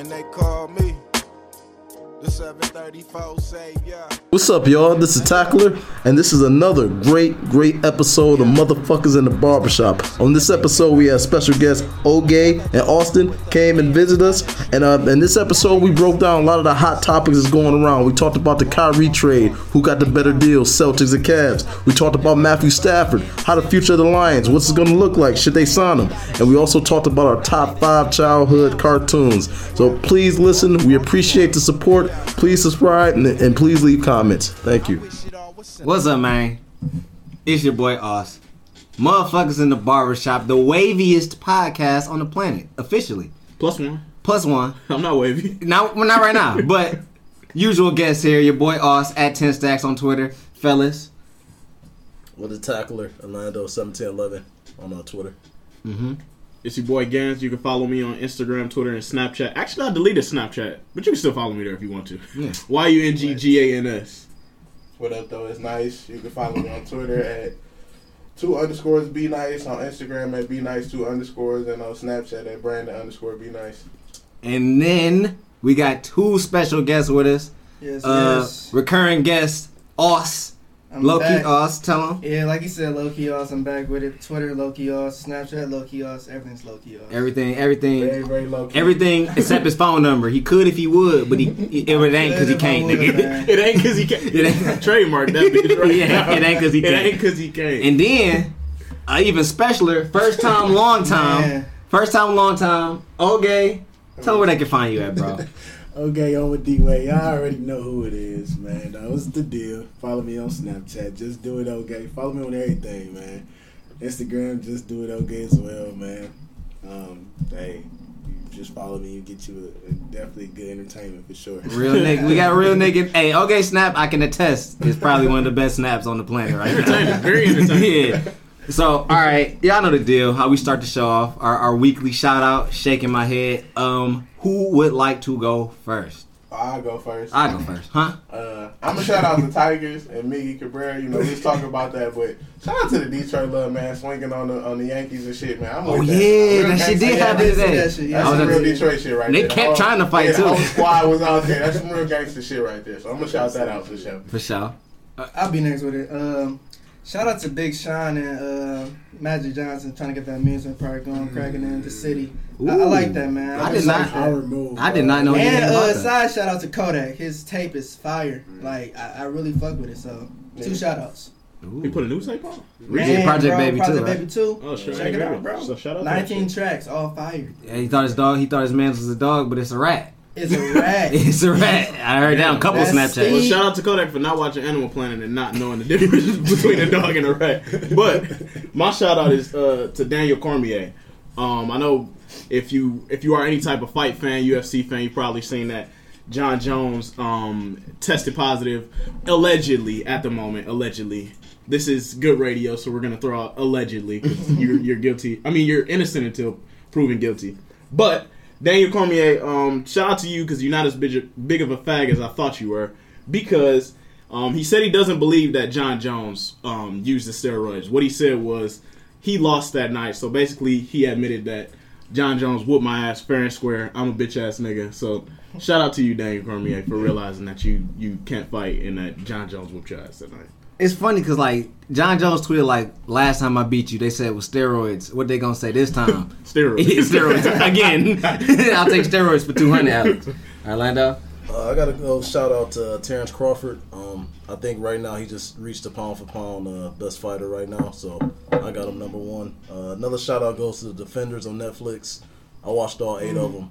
and they call me the 734 Savior. What's up, y'all? This is Tackler, and this is another great, great episode of Motherfuckers in the Barbershop. On this episode, we had special guests Ogay and Austin came and visit us, and uh, in this episode, we broke down a lot of the hot topics that's going around. We talked about the Kyrie trade, who got the better deal, Celtics and Cavs. We talked about Matthew Stafford, how the future of the Lions, what's it going to look like, should they sign him, and we also talked about our top five childhood cartoons. So please listen. We appreciate the support. Please subscribe and, and please leave comments. Thank you. What's up, man? It's your boy Oz. Motherfuckers in the barbershop, the waviest podcast on the planet, officially. Plus one. Plus one. I'm not wavy. Not, well, not right now, but usual guest here, your boy Oz at 10 Stacks on Twitter. Fellas. With the tackler, Orlando seventeen eleven on uh, Twitter. It's your boy Gans. You can follow me on Instagram, Twitter, and Snapchat. Actually, I deleted Snapchat, but you can still follow me there if you want to. Yeah. Y U N G G A N S. What up though? It's nice. You can follow me on Twitter at two underscores be nice, on Instagram at be nice two underscores, and on Snapchat at Brandon underscore be nice. And then we got two special guests with us. Yes, Uh, yes. Recurring guest, Oz. I'm Loki back. Oz, tell him. Yeah, like you said, low key Oz. I'm back with it. Twitter, low key Oz. Snapchat, low key Oz. Everything's low key Oz. Everything, everything. Very very low key. Everything except his phone number. He could if he would, but he it, it ain't because he can't. nigga. It ain't because he can't. It ain't- Trademark that bitch right It ain't- now. it ain't 'cause he can't. It ain't because he can't. And then, uh, even specialer, first time, long time, Man. first time, long time. Okay, tell them where they can find you at, bro. Okay, on with D-Way. Y'all already know who it is, man. That was the deal. Follow me on Snapchat. Just do it okay. Follow me on everything, man. Instagram, just do it okay as well, man. Um, hey, you just follow me. You get you a, a definitely good entertainment for sure. Real nigga, we got real nigga. Hey, okay, snap. I can attest. It's probably one of the best snaps on the planet right now. entertaining. Very entertaining. yeah. So, all right, y'all know the deal. How we start the show off. Our, our weekly shout out. Shaking my head. Um, who would like to go first? I'll go first. I go first, huh? Uh, I'm gonna shout out the Tigers and Miggy Cabrera. You know, let's talk about that. But shout out to the Detroit love man, swinging on the on the Yankees and shit, man. I'm Oh with yeah, Real that shit did shit. happen I did today. that shit, yeah. I That's was some real Detroit shit right They there. They kept All- trying to fight, yeah, too. The whole squad was out there. That's some real gangster shit right there. So I'm gonna shout that out for sure. For sure. I'll be next with it. Um, shout out to Big Sean and uh, Magic Johnson trying to get that amusement park going, cracking in the city. I, I like that, man. I I did not- like. I'll. I did not know And anything about uh, that. side shout out to Kodak. His tape is fire. Like I, I really fuck with it. So two shout outs. Ooh. He put a new tape on. Yeah, Project Baby too, Project right? Baby two. Oh, sure. Check Hey, it baby. out, bro. So shout out 19 shit. tracks, all fire. Yeah, he thought his dog. He thought his man was a dog, but it's a rat. It's a rat. It's a rat. I heard that on a couple That's Snapchats. Well, shout out to Kodak for not watching Animal Planet and not knowing the difference between a dog and a rat. But my shout out is uh, to Daniel Cormier. Um, I know if you if you are any type of fight fan, UFC fan, you've probably seen that Jon Jones um, tested positive, allegedly at the moment. Allegedly, this is good radio, so we're gonna throw out allegedly. 'cause you're you're guilty. I mean, you're innocent until proven guilty. But Daniel Cormier, um, shout out to you because you're not as big, big of a fag as I thought you were. Because um, he said he doesn't believe that Jon Jones um, used the steroids. What he said was he lost that night. So basically, he admitted that Jon Jones whooped my ass fair and square. I'm a bitch ass nigga. So shout out to you, Daniel Cormier, for realizing that you you can't fight and that John Jones whooped your ass that night. It's funny because like Jon Jones tweeted like last time I beat you, they said it was steroids. What they gonna say this time? Steroids. steroids again. I'll take steroids for two hundred. Alex. Orlando. Uh, I gotta go shout out to uh, Terence Crawford. Um, I think right now he just reached the pound for pound uh, best fighter right now, so I got him number one. Uh, another shout out goes to the Defenders on Netflix. I watched all eight of them.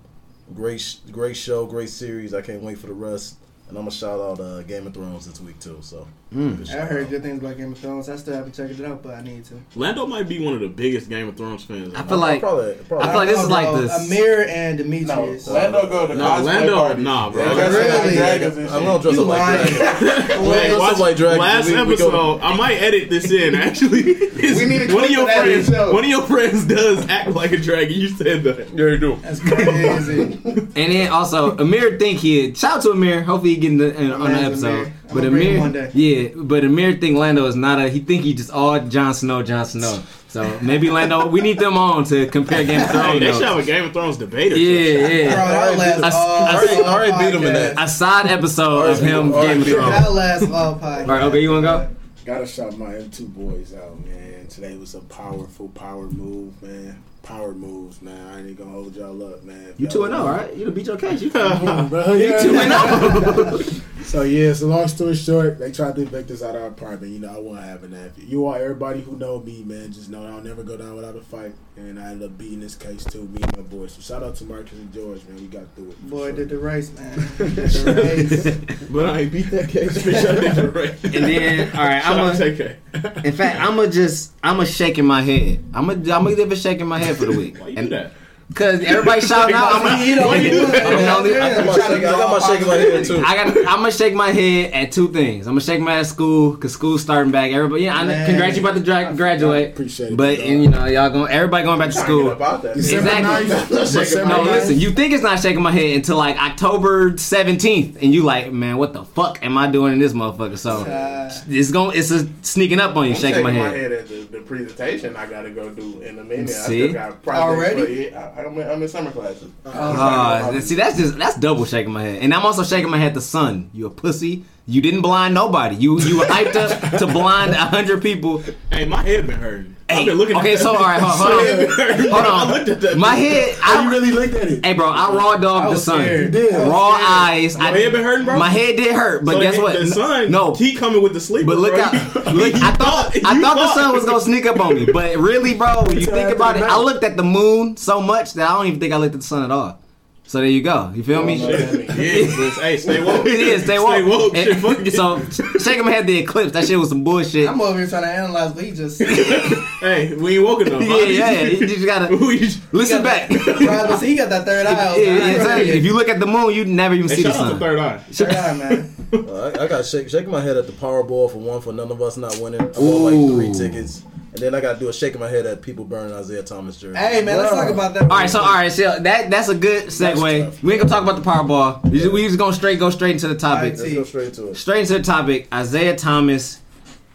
Great, great show, great series. I can't wait for the rest. And I'm gonna shout out uh, Game of Thrones this week too. So good I heard out. good things about Game of Thrones. I still haven't checked it out, but I need to. Lando might be one of the biggest Game of Thrones fans. I feel like probably, probably I feel like this is like this- Amir and No, Demetrius. Lando go to No, cosplay Lando- parties. nah, bro. They dress up like Really? dragons and I'm gonna dress You up like lying. that. Wait, watch like dragons. last We- we go- episode. I might edit this in. Actually, We need to one of your that friends. One of your friends does act like a dragon. You said that. Yeah, you do. That's crazy. And then also Amir think he shout out to Amir. Hopefully he get in the, in, on the episode. Amir. But I'ma bring him Amir, yeah, but Amir think Lando is not a. He think he just all Jon Snow, Jon Snow. So maybe Lando, we need them on to compare Game of Hey, Thrones. they should have a Game of Thrones debate. or Yeah, Bro, yeah. that'll last I- all. I already- already beat him in that. A side episode of him Alright, Game of. Thrones. That'll last all podcasts. All right, okay, you wanna go? Gotta shout my M2 boys out, man. Today was a powerful power move, man. Power moves, man. I ain't gonna hold y'all up, man. You two and oh, zero, right? You beat your case. You two and oh. yeah. Oh. So yeah, so long story short, they tried to evict us out of our apartment. You know, I wasn't having that. You all, everybody who know me, man, just know I'll never go down without a fight. And I ended up beating this case too, me and my boys. So shout out to Marcus and George, man. We got through it. Boy sure. did the race, man. The race. But I beat that case. Bitch, I did the race. And then, all right, I'm gonna. to TK. In fact, I'm gonna just, I'm gonna shaking my head. I'm gonna, I'm gonna give a shaking my head for the week. Why you And- do that? Cause everybody shouting out. I'm gonna, You know, Why you do? I'm the I got my shake- my head too. I got. I'm gonna shake my head at two things. I'm gonna shake my head at school because school's starting back. Everybody, yeah, I congrats you about to dra- graduate. Appreciate it, But and, you know, y'all going, everybody going back to Trying to get school. about that. Exactly. No, listen. You think it's not shaking my head until like October 17th, and you like, man, what the fuck am I doing in this motherfucker? So Uh, it's going, it's a sneaking up on you, I'm shaking my head. at the, the presentation I gotta go do in a minute. See? I still got projects Already? For, yeah, I, I'm, in, I'm in summer classes. Uh, see, that's just that's double shaking my head, and I'm also shaking my head. The sun, you a pussy. You didn't blind nobody. You you were hyped up to blind a hundred people. Hey, my head been hurting. Hey, I've been looking okay, at that. so all right, hold, hold My head on, I looked at on. that. My head, Oh, you really looked at it? hey, bro, I raw dog I the was sun. scared. Raw eyes. Your I, head been hurting, bro? My head did hurt, but So guess what? The sun, no, he coming with the sleep. But look bro. out! Look, I thought I thought the sun was gonna sneak up on me, but really, bro, when you think about it. I looked at the moon so much that I don't even think I looked at the sun at all. So there you go. You feel me? Shit. Yeah, hey, stay woke. it is. Stay woke. Stay woke. And- Shit, so shaking my head the eclipse. That shit was some bullshit. I'm over here trying to analyze what he just. hey, we ain't woke enough. yeah, yeah, yeah. You just gotta We just- listen back. Bro, see, he got that third eye. Yeah, yeah, exactly. If you look at the moon, you never even Hey, see the shout out to sun. Third Eye. Third eye, man. Uh, I, I got shake, shaking my head at the Powerball for one for none of us not winning. I bought like three tickets, and then I got to do a shaking my head at people burning Isaiah Thomas jersey. Hey, man, let's talk about that. All right, so all right, so that that's a good segue. We ain't gonna talk about the Powerball. We just, we just gonna straight go straight into the topic. All Let's go straight to it. Straight into the topic. Isaiah Thomas,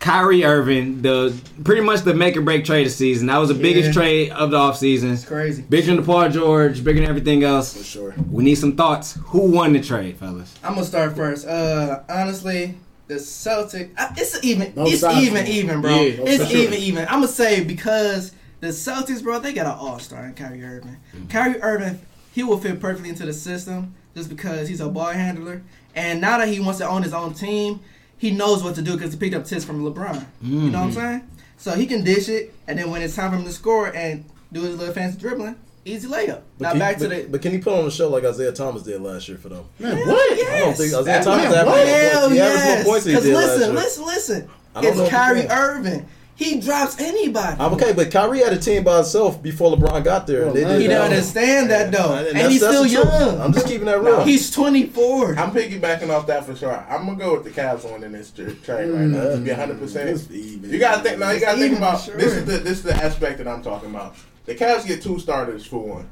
Kyrie Irving, the pretty much the make or break trade of season. That was the biggest Yeah. trade of the offseason. It's crazy. Bigger than the Paul George, bigger than everything else. For sure. We need some thoughts. Who won the trade, fellas? I'm gonna start first. Uh, honestly, the Celtic. uh, It's even. Both it's even, man. even, bro. Yeah, for it's sure. even, even. I'm gonna say because the Celtics, bro, they got an All Star in Kyrie Irving. Kyrie Irving, he will fit perfectly into the system just because he's a ball handler, and now that he wants to own his own team, he knows what to do because he picked up tips from LeBron. You know what I'm saying? So he can dish it, and then when it's time for him to score and do his little fancy dribbling, easy layup. But now can, back but, to the. but can he put on a show like Isaiah Thomas did last year for them? Man, Hell what? yes. I don't think Isaiah That's Thomas man, averaged what? more Hell points. He averaged more points than he Because did last listen, year. listen, listen. I don't It's know if he Kyrie. Irving. He drops anybody. I'm okay, but Kyrie had a team by himself before LeBron got there. and they Well, did He that. don't understand that though, And and, he's still the truth. young. I'm just keeping that real. He's 24. I'm piggybacking off that for sure. I'm gonna go with the Cavs winning this tr- trade right now. Mm. To be 100. percent You gotta think now. You gotta think about sure. this is the this is the aspect that I'm talking about. The Cavs get two starters for one.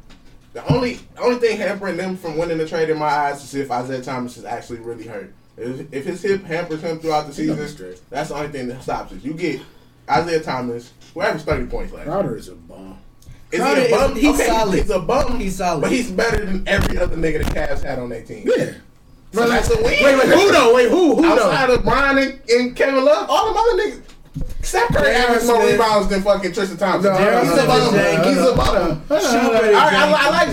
The only only thing hampering them from winning the trade in my eyes is if Isaiah Thomas is actually really hurt. If, if his hip hampers him throughout the He gonna be season, that's the only thing that stops it. You get Isaiah Thomas, who averaged 30 points last year. Crowder is a bomb. Is Crowder he a is- bum? he's okay, solid. He's a bum. He's solid. But he's better than every other nigga the Cavs had on their team. Yeah. So that's a win. Wait, wait, who though? Wait, who? Who though? Outside of Brian and, and Kevin Love, all them other niggas. Steph Curry J.R. averaged more Smith. rebounds than fucking Tristan Thompson. No, J.R. he's a Smith bum. He's a bum. Hold on, hold on, hold on. I, I, I like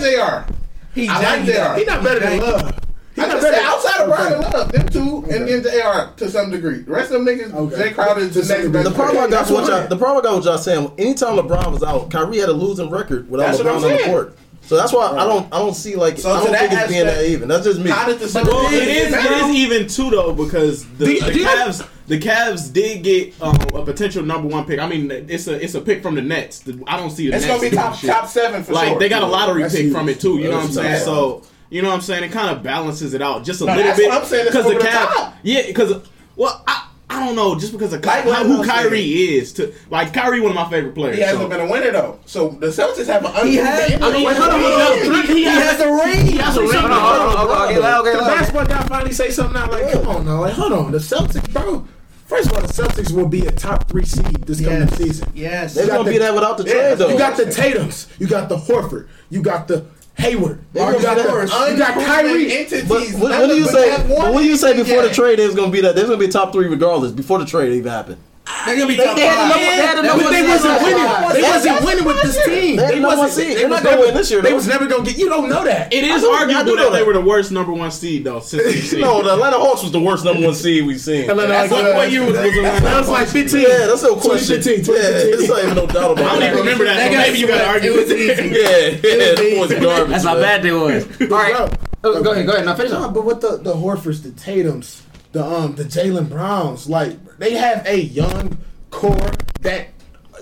Jr. He I like JR. though. He not better than Love. He I not just better said outside of Brian and Love, them two, and Okay. then Jr. to some degree. The rest of them niggas, Okay. Jae Crowder is the some next best. The problem I got with what y'all, I'm- the problem I got with y'all saying, anytime LeBron was out, Kyrie had a losing record without That's what LeBron on the court. So that's why I don't I don't see like So I don't that think it's being that even. That's just me. How did the Well, Celtics it is. get It better? is even too though because the, Do you- the Cavs, the Cavs did get um, a potential number one pick. I mean, it's a it's a pick from the Nets. The- I don't see the It's Nets gonna be top shit. top seven for like sure. they got a lottery That's pick huge. from it too. You know what I'm saying? huge. So you know what I'm saying. It kind of balances it out just a No, little that's bit what I'm saying, it's the the Cavs. Yeah, because well, I. I don't know, just because of Ky- what who I'm Kyrie saying. is. To like Kyrie, one of my favorite players. He hasn't so- been a winner though. So the Celtics have an He has- I mean, Wait, hold on, hold on. He, he has a ring. He has a ring. Hold on, Hold on, okay, okay, The basketball guy finally say something out like, come on now, like, hold on, the Celtics, bro. First of all, the Celtics will be a top three seed this coming season. Yes. They're gonna the- be that without the Yeah, trade though. You got the Tatum's, you got the Horford, you got the Hayward, They you got be the, that. you got Kyrie. Entities, But what, what do you say? have But one what do you say before the trade? There's gonna be that. There's gonna be top three regardless before the trade even happened. They're gonna be They- top they had five. the number- they had number But they wasn't top winning. five. They wasn't that's winning with this team. They They the number one wasn't. seed. They They're was not gonna never- win this year, They was never gonna get. You don't know that. It is I I do arguable know that they were the worst number one seed though since the. No, the Atlanta Hawks was the worst number one seed we've seen. Atlanta That's Hawks not- was- what year was That was like 15. Yeah, that's no question. 2015, Yeah, there's not even no doubt about it. I don't even remember that. They So maybe you got to swept. argue. It was easy. Yeah, yeah, that was garbage. That's how bad they was. All right, oh, go ahead, go ahead. Now finish No, up. but with the the Horfords, the Tatum's, the um the Jaylen Browns, like they have a young core that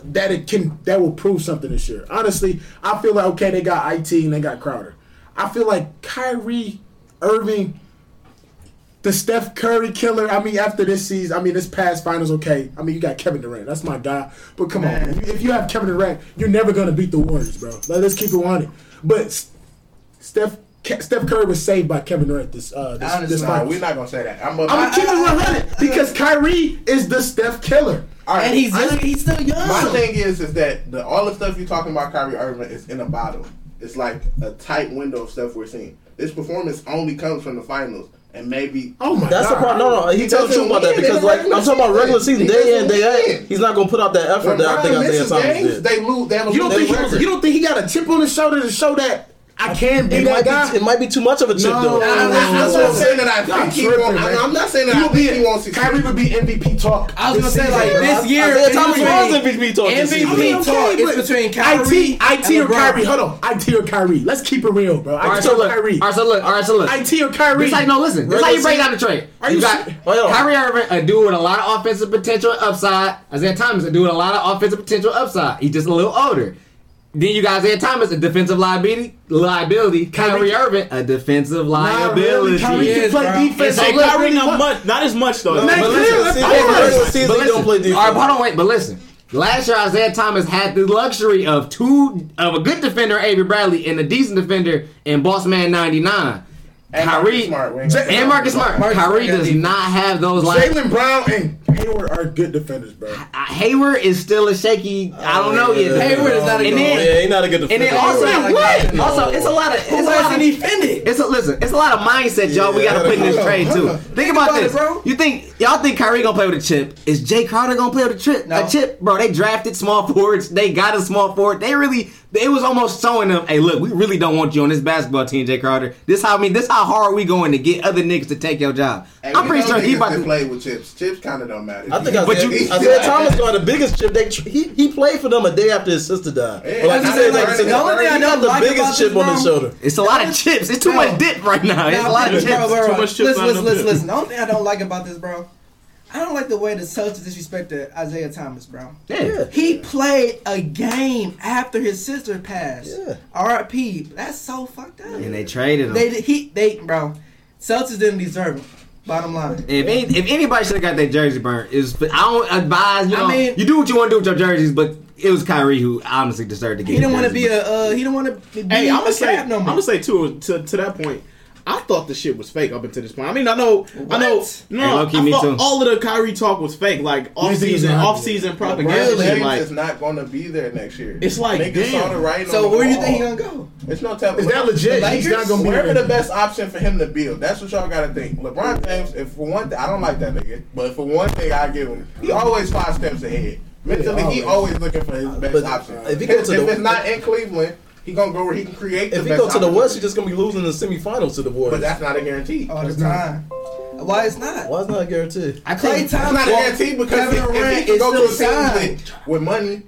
that it can that will prove something this year. Honestly, I feel like okay, they got IT and they got Crowder. I feel like Kyrie Irving, the Steph Curry killer. I mean, after this season, I mean this past finals, okay. I mean, you got Kevin Durant, that's my guy. But come Man. on, if you, have Kevin Durant, you're never gonna beat the Warriors, bro. Like, let's keep it on it. But Steph Steph Curry was saved by Kevin Durant this uh this, Honestly, this Nah, finals. we're not gonna say that. I'm, a, I'm gonna keep it 100 because Kyrie is the Steph killer. All right, And he's I- young, he's still young. My thing is, is that the all the stuff you're talking about, Kyrie Irving, is in a bottle. It's like a tight window of stuff we're seeing. This performance only comes from the finals, and maybe Oh my god. That's the god! problem. No, no, he He tells the about that because, like, I'm talking about regular season. season, day in, day out. He's not gonna put out that effort when that I think Brian Isaiah Thomas games, did. they lose. They have a You don't think he, record. you don't think he got a chip on his shoulder to show that I can be It that guy? be, it might be too much of a chip No. though. Nah, I'm not- I'm saying that I Y'all think he tripping, won't. man. I'm not saying that He I would think be he won't succeed. Kyrie would be MVP talk. I was gonna say like this year. Isaiah it's Thomas between- was MVP talk this MVP season. I mean, talk. okay, It's between Kyrie, IT, IT or and LeBron. Kyrie. Hold on, IT or Kyrie. Let's keep it real, bro. All right, IT so or look. Kyrie. All right, so look. All right, so look. IT or Kyrie. This how you no listen. This how you break down the trade. Are you you got se- Hold on. Kyrie Irving, a dude with a lot of offensive potential and upside. Isaiah Thomas, a dude with a lot of offensive potential upside. He's just a little older. Then you got Isaiah Thomas, a defensive liability. Liability. Kyrie Irving, a defensive liability. Kyrie can play bro. defense. So Kyrie not much, not as much though. Man, But listen, that's see, fine. in the regular But listen, don't play defense. All right, hold on, wait. But listen, last year Isaiah Thomas had the luxury of two of a good defender, Avery Bradley, and a decent defender in Boss Man '99. And Kyrie Marcus Smart, we and Marcus Smart. Marcus Kyrie does defense. not have those lines. Jaylen Brown and Hayward are good defenders, bro. Hayward is still a shaky. I don't know yet. Hayward is not a and good- then, Yeah, he's not a good defender. and defender. then also Hayward what? not Also, it's a lot of. It's a Who lot hasn't of. defended? It's a listen. It's a lot of mindset, y'all. we Yeah, got to put in this hold on, trade hold too. on. Think, Think about, about it, this, bro. You think y'all think Kyrie gonna play with a chip? Is Jae Crowder gonna play with a chip? No. A chip, bro. They drafted small forwards. They got a small forward. They really. It was almost showing them, hey, look, we really don't want you on this basketball team, Jae Crowder. This how I mean. This how hard are we going to get other niggas to take your job. Hey, I'm pretty sure he about to. play with chips. Chips kind of don't matter. I think I But Isaiah, you- Isaiah Thomas got the biggest chip. They he he played for them a day after his sister died. Yeah, Or like you I said, think like that's the only thing I got don't the like biggest chip on his shoulder. It's a lot of chips. It's too much dip right now. It's a lot of chips. bro, bro, Too much chips Listen, on listen, them listen, listen. The only thing I don't like about this, bro, I don't like the way the Celtics disrespected Isaiah Thomas, bro. Yeah. He played a game after his sister passed. Yeah. R.I.P. That's so fucked up. And they traded him. They he they bro. Celtics didn't deserve him. Bottom line. If any, if anybody should have got their jersey burnt, is I don't advise you I mean- you do what you want to do with your jerseys, but it was Kyrie who honestly deserved to get. He didn't want to be a uh, he didn't want to be Hey, a I'm gonna say, cap I'm gonna say too to, to that point. I thought the shit was fake up until this point. I mean, I know, I know, no, Hey, low-key, I me thought too. all of the Kyrie talk was fake, like off season, off season propaganda. LeBron shit, James like is not going to be there next year. It's like, Niggas damn. saw the so where do you think he gonna go? It's no telling. Is that legit? The He's not gonna be Wherever there. the best option for him to build. That's what y'all gotta think. LeBron James, if for one thing, I don't like that nigga, but for one thing, I give him. He always five steps ahead. Mentally, he always. always looking for his uh, best But option. if he go to if the- it's not in Cleveland, he gonna go where he can create. The If he best go to the West, opportunity. he's just gonna be losing the semifinals to the boys. But that's not a guarantee. All the It's not. time. Why it's not? Why it's not a guarantee? I Klay think It's not a Thompson. guarantee because Kevin if, if he Durant can go to a team with, with money,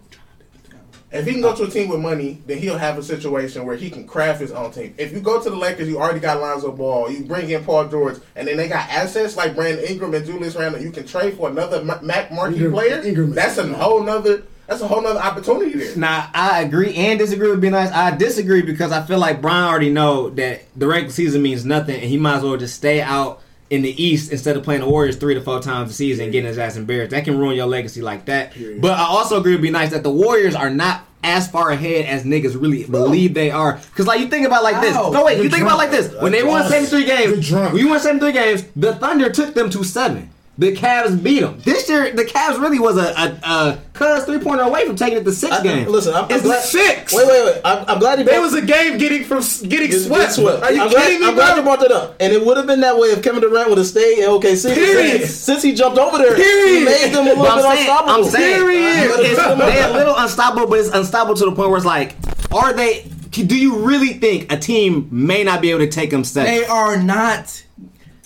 if he can go to a team with money, then he'll have a situation where he can craft his own team. If you go to the Lakers, you already got Lonzo Ball, you bring in Paul George, and then they got assets like Brandon Ingram and Julius Randle. You can trade for another Ma- Mac marquee Ingram- player. Ingram that's a whole nother. That's a whole nother opportunity there. Now I agree and disagree with being Nice. I disagree because I feel like Brian already know that the regular season means nothing, and he might as well just stay out in the East instead of playing the Warriors three to four times a season and getting his ass embarrassed. That can ruin your legacy like that. Period. But I also agree with Be Nice that the Warriors are not as far ahead as niggas really believe they are. Because like you think about like this. How? No wait, you You're think about like this. When they won seventy three games, we won seventy three games, the Thunder took them to seven. The Cavs beat them. This year, the Cavs really was a, a, a cuz three pointer away from taking it to six I- game. Listen, I'm, I'm It's glad. six. Wait, wait, wait. I'm, I'm glad he. There brought- was a game getting from getting Get- swept. get swept. Are you I'm kidding glad, me, I'm glad you brought that up. And it would have been that way if Kevin Durant would have stayed in OKC. Period. Since he jumped over there, he made them a little bit saying, unstoppable. I'm saying, Period. it's, they're a little unstoppable, but it's unstoppable to the point where it's like, are they? Do you really think a team may not be able to take them Stay. They are not.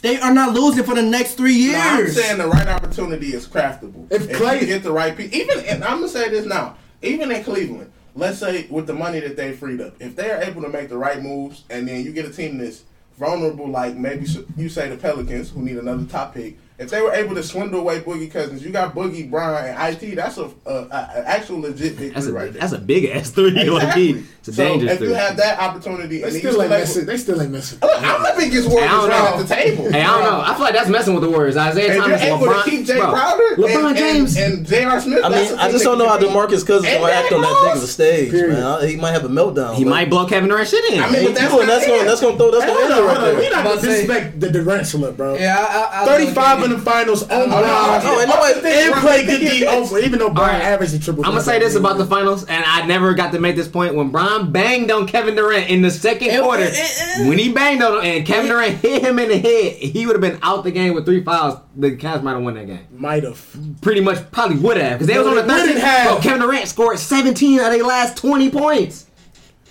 They are not losing for the next three years. No, I'm saying the right opportunity is craftable. If If, Klay- you get the right people, even and I'm gonna say this now, even in Cleveland, let's say with the money that they freed up, if they are able to make the right moves, and then you get a team that's vulnerable, like maybe you say the Pelicans, who need another top pick. If they were able to swindle away Boogie Cousins, you got Boogie, Brown and IT. That's a, a, a, a actual legit victory That's a right there. that's a big ass three. Like, Exactly. it's a so dangerous if you have that opportunity, They and still ain't able- messing. They still ain't messing. Look, I'm the biggest Warriors I don't know. at the table. Hey, I don't know. I feel like that's messing with the Warriors. Isaiah And Thomas, you're able LeBron, to keep Jae bro, Crowder, LeBron and, James. and, and J.R. Smith. I that's mean, I just don't know how can be- DeMarcus Cousins And gonna act on that Derrick big of a stage, man. He might have a meltdown. he but- might blow Kevin Durant shit in. I mean, that's do, and not that's gonna it. that's gonna throw that's gonna end it on, right hold on. We there. not About gonna to disrespect the Durant salute, bro. yeah, I, I, I Thirty-five in the finals oh, on no, Bron, no, and nobody- and played good D over, even though Bron right. averaged a triple. I'm gonna say this about the finals, and I never got to make this point. When Brian banged on Kevin Durant in the second It- quarter, it- it- when he banged on him and Kevin Durant hit him in the head, he would have been out the game with three fouls. The Cavs might have won that game. Might have. Pretty much, probably would have because they was on the they wouldn't 13. have. Bro, Kevin Durant scored 17 out of their last 20 points.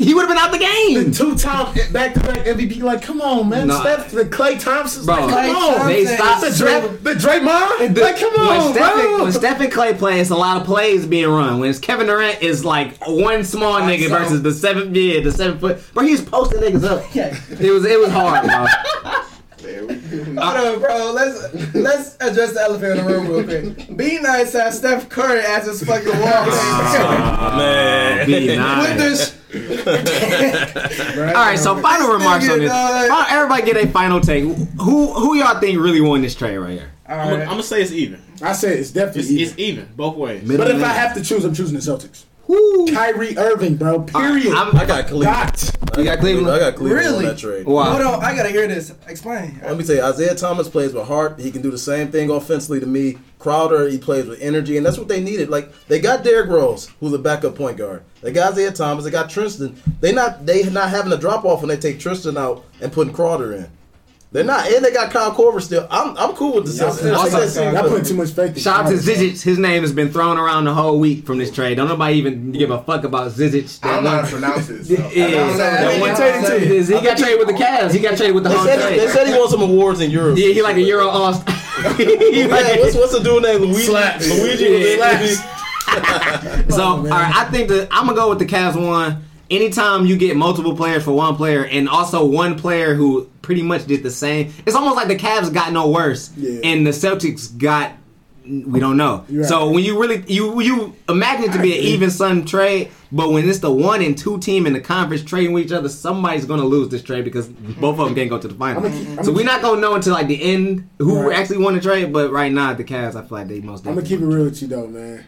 He would have been out the game. Two-time back-to-back MVP. Like, come on, man. No. Steph, the Klay Thompson. Bro, Like, Klay come on. They is stopped The so- Dray, the Draymond. The- like, come when on, Stephen, bro. When Stephen Klay play, it's a lot of plays being run. When it's Kevin Durant is like one small nigga saw- versus the seven yeah, the seven foot. Bro, he's posting niggas up. Yeah. It was it was hard, bro. Hold on, bro. Let's let's address the elephant in the room real quick. Be nice have Steph Curry as his fucking wall. Ah, man. Be nice. this, All right, so final remarks on this. Uh, dog. Final- Everybody get a final take. Who who y'all think really won this trade right here? all I'm, right. gonna say it's even. I say it's definitely It's, even. it's even both ways. But if I have to choose, I'm choosing the Celtics. Who? Kyrie Irving, bro. Period. I'm- I got Cleveland. Got. I got Cleveland? I got Cleveland Really? on that trade. Wow. Hold on, I gotta hear this. Explain. Let me tell you, Isaiah Thomas plays with heart. He can do the same thing offensively to me. Crowder, he plays with energy, and that's what they needed. Like they got Derrick Rose, who's a backup point guard. They got Isaiah Thomas. They got Tristan. They not they not having a drop off when they take Tristan out and putting Crowder in. They're not, and they got Kyle Korver still. I'm I'm cool with the Celtics. Also- I said- Y'all putting too much faith in Shout out to Zizic. His name has been thrown around the whole week from this trade. Don't nobody even give a fuck about Zizic. I don't know how to pronounce it. So. Yeah, I don't know. that one mean, trade he got traded with the Cavs. He got traded with the They whole said, they said he won some awards in Europe. Yeah, he like a Euro all star. Yeah, what's, what's the dude named Luigi? Slaps. Luigi. Yeah. Luigi. So, all right, I think that I'm gonna go with the Cavs one. Anytime you get multiple players for one player, and also one player who pretty much did the same, it's almost like the Cavs got no worse, Yeah. and the Celtics got we don't know. You're So when you really you you imagine it to be an even Sun trade, but when it's the one and two team in the conference trading with each other, somebody's gonna lose this trade because both of them can't go to the final. I'ma I'ma so we're not gonna know until like the end who Right. actually won the trade. But right now, the Cavs, I feel like they most. I'm gonna keep it real with you though, man.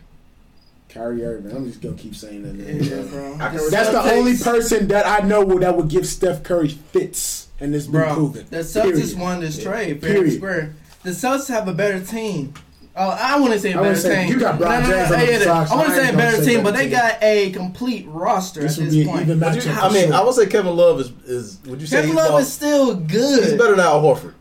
Kyrie Irving. I'm just gonna keep saying that. Name, Yeah, bro. bro. That's the only person that I know that would give Steph Curry fits, and it's been Bro, proven. the Celtics Period. won this trade fair and Period. square. The Celtics have a better team. Oh, I want to say a I wanna better say, team. you got Bron No, no, no, James on yeah, Sox, I want to say a better say team, but they team. got a complete roster This at this point. even you- I mean, I would say Kevin Love is is. Would you say Kevin Love is still good. he's better than Al Horford?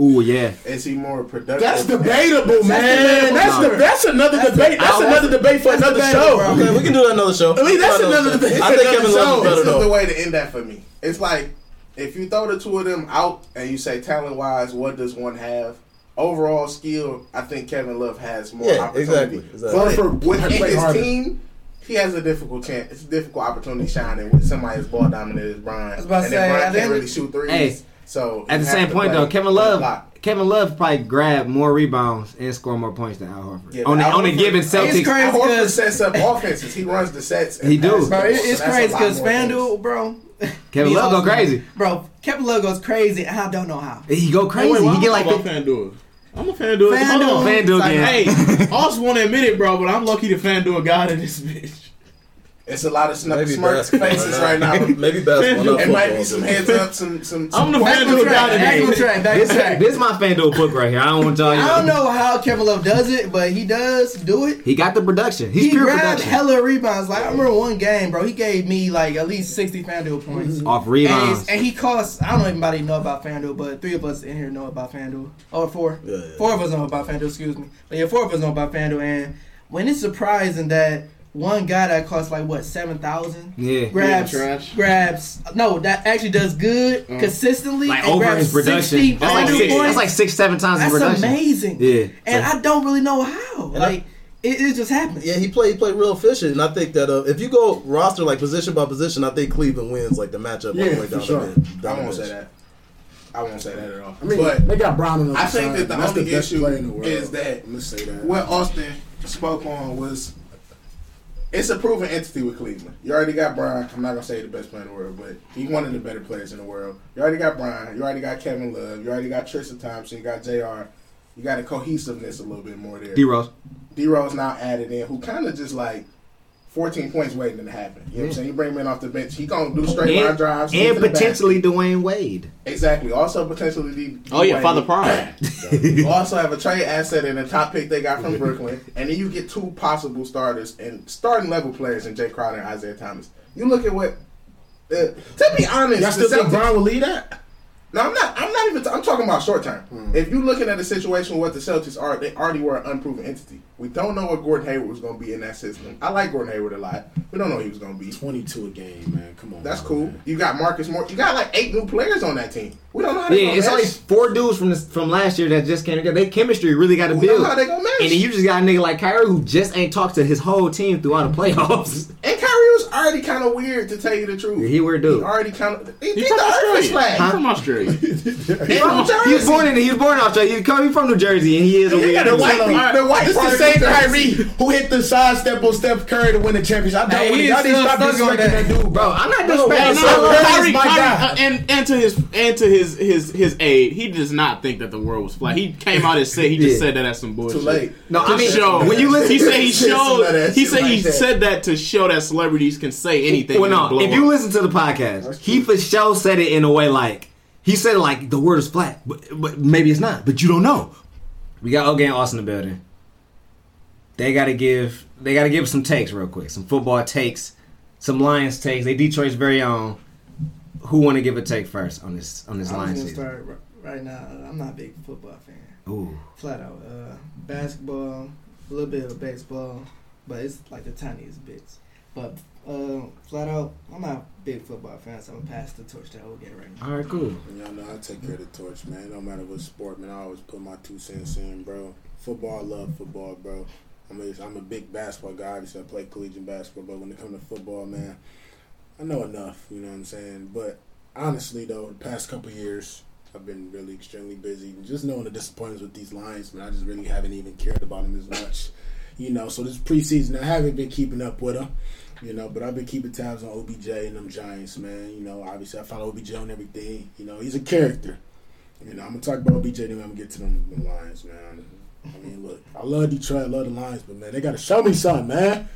Ooh yeah. Is he more productive? That's debatable, man. debatable, That's the, that's another That's debate. That's Al another debate for another debatable, show. bro. Okay, we can do that another show. I mean, that's We can do another debate I think another Kevin Love show. is This better is the way to end that for me. It's like if you throw the two of them out and you say talent wise, what does one have? Overall skill, I think Kevin Love has more Yeah, opportunity. exactly, exactly. But Horford within played his harder. team, he has a difficult chance. It's a difficult opportunity shining with somebody as ball dominant as Brian. was about to and say, then Brian the can't really shoot threes. Hey, so At the same point though, Kevin Love. Kevin Love probably grabbed more rebounds and scored more points than Al Horford. Yeah, on but a, Al on a Horford- given It's Celtics. crazy. Al Horford 'cause- sets up offenses. He runs the sets. and He do. passes Bro, it, it's So crazy because more. FanDuel, bro. Kevin Love go crazy. Bro, Kevin Love goes crazy. I don't know how. He go Hey, crazy. wait, he get like talking 50 about FanDuel. I'm a FanDuel. FanDuel. Hold on. FanDuel It's like. Hey, I also want to admit it, bro, but I'm lucky the FanDuel a guy in this bitch. It's a lot of smirk, smirk faces right now. Maybe basketball. not It might be some heads up, some some. some I'm the Back on FanDuel track. guy Back on track. Back This, track. this is my FanDuel book right here. I don't want to tell y'all. I don't know how Kevin Love does it, but he does do it. He got the production. He's He pure grabbed production. hella rebounds. Like I remember one game, bro. He gave me like at least sixty FanDuel points. Mm-hmm. Off And, rebounds. he's- and he costs. I don't know if anybody know about FanDuel, but three of us in here know about FanDuel. Or four. Yeah, yeah. Four of us know about FanDuel. Excuse me. But yeah, four of us know about FanDuel. And when it's surprising that one guy that costs like what seven thousand Yeah. grabs Yeah, trash. grabs no that actually does good Uh. consistently Like and over grabs his production. That's like, six, that's like six, seven times his That's production. amazing. Yeah. And So- I don't really know how. Like it, it just happens. Yeah, he played he played real efficient, and I think that uh, if you go roster like position by position, I think Cleveland wins like the matchup all Yeah, the way for sure. the. I won't say that. I won't say that at all. I mean, but they got Brown on the I other think side, that the that's only the best issue in the world. is that I'm gonna say that. what Austin spoke on was it's a proven entity with Cleveland. You already got Brian. I'm not gonna say the best player in the world, but he's one of the better players in the world. You already got Brian. You already got Kevin Love. You already got Tristan Thompson. You got Jr. You got a cohesiveness a little bit more there. D Rose. D Rose now added in, who kind of just like 14 points waiting to happen. You know what I'm saying? You bring him in off the bench, he gonna do straight line drives and get to the potentially Dwyane Wade. exactly. Also potentially D. Oh yeah, Dwyane. Father Prime. You also have a trade asset in the top pick they got from Brooklyn, and then you get two possible starters and starting level players in Jae Crowder and Isaiah Thomas. You look at what. Uh, to be honest, Y'all still the think Brown will lead that? No, I'm not. I'm not even. I'm talking about short term. Hmm. If you're looking at a situation where the Celtics are, they already were an unproven entity. We don't know what Gordon Hayward was going to be in that system. I like Gordon Hayward a lot. We don't know what he was going to be. 22 a game, man. Come on. That's man. cool. You got Marcus Moore. You got like eight new players on that team. We don't know how Yeah, it's only four dudes from this, from last year that just came together. They chemistry really got to build. know how they gonna mesh. And then you just got a nigga like Kyrie who just ain't talked to his whole team throughout the playoffs. And Kyrie already kind of weird to tell you the truth. He weird He dude. already kind of. He, You he from the Irish Australia? flag. You from Australia? He from He was born in he was born in Australia. He's coming from New Jersey and he is a He weird got the dude. white, Hold the white This is the same New Kyrie who hit the sidestep on Steph Curry to win the championship. I Hey, don't he y'all need to stop stuck disrespecting that that. dude, Bro, I'm not disrespecting no, Steph no, Curry. Kyrie- Kyrie, my Kyrie, guy. uh, and and to his and to his his his aid, he does not think that the world was flat. He came out and said he just said that as some bullshit. Too late. No, I mean show. when you listen he said he Said some of showed. that He said he said that to show that celebrities can say anything. Well, no. If you listen to the podcast, he for sure said it in a way like he said it like the word is flat, but, but maybe it's not. But you don't know. We got Oga and Austin in the building. They got to give. They got to give some takes real quick. Some football takes. Some Lions takes. They Detroit's very own. Who want to give a take first on this on this I'm Lions gonna season? start r- right now. I'm not a big football fan. Ooh, Flat out. Uh, basketball, a little bit of baseball, but it's like the tiniest bits. But uh, flat out, I'm not a big football fan, so I'm gonna pass the torch to OG right now. all right, cool. And y'all know I take care of the torch, man. No matter what sport, man, I always put my two cents in, bro. Football, I love football, bro. I'm a, I'm a big basketball guy. Obviously, I play collegiate basketball, but when it comes to football, man, I know enough. You know what I'm saying? But honestly, though, the past couple years, I've been really extremely busy. And just knowing the disappointments with these Lions, man, I just really haven't even cared about them as much. You know, so this preseason, I haven't been keeping up with them. You know, but I've been keeping tabs on OBJ and them Giants, man. You know, obviously I follow OBJ on everything. You know, he's a character. You know, I'm gonna talk about OBJ then I'm gonna get to them, them Lions, man. I mean, look, I love Detroit, I love the Lions, but man, they gotta show me something, man.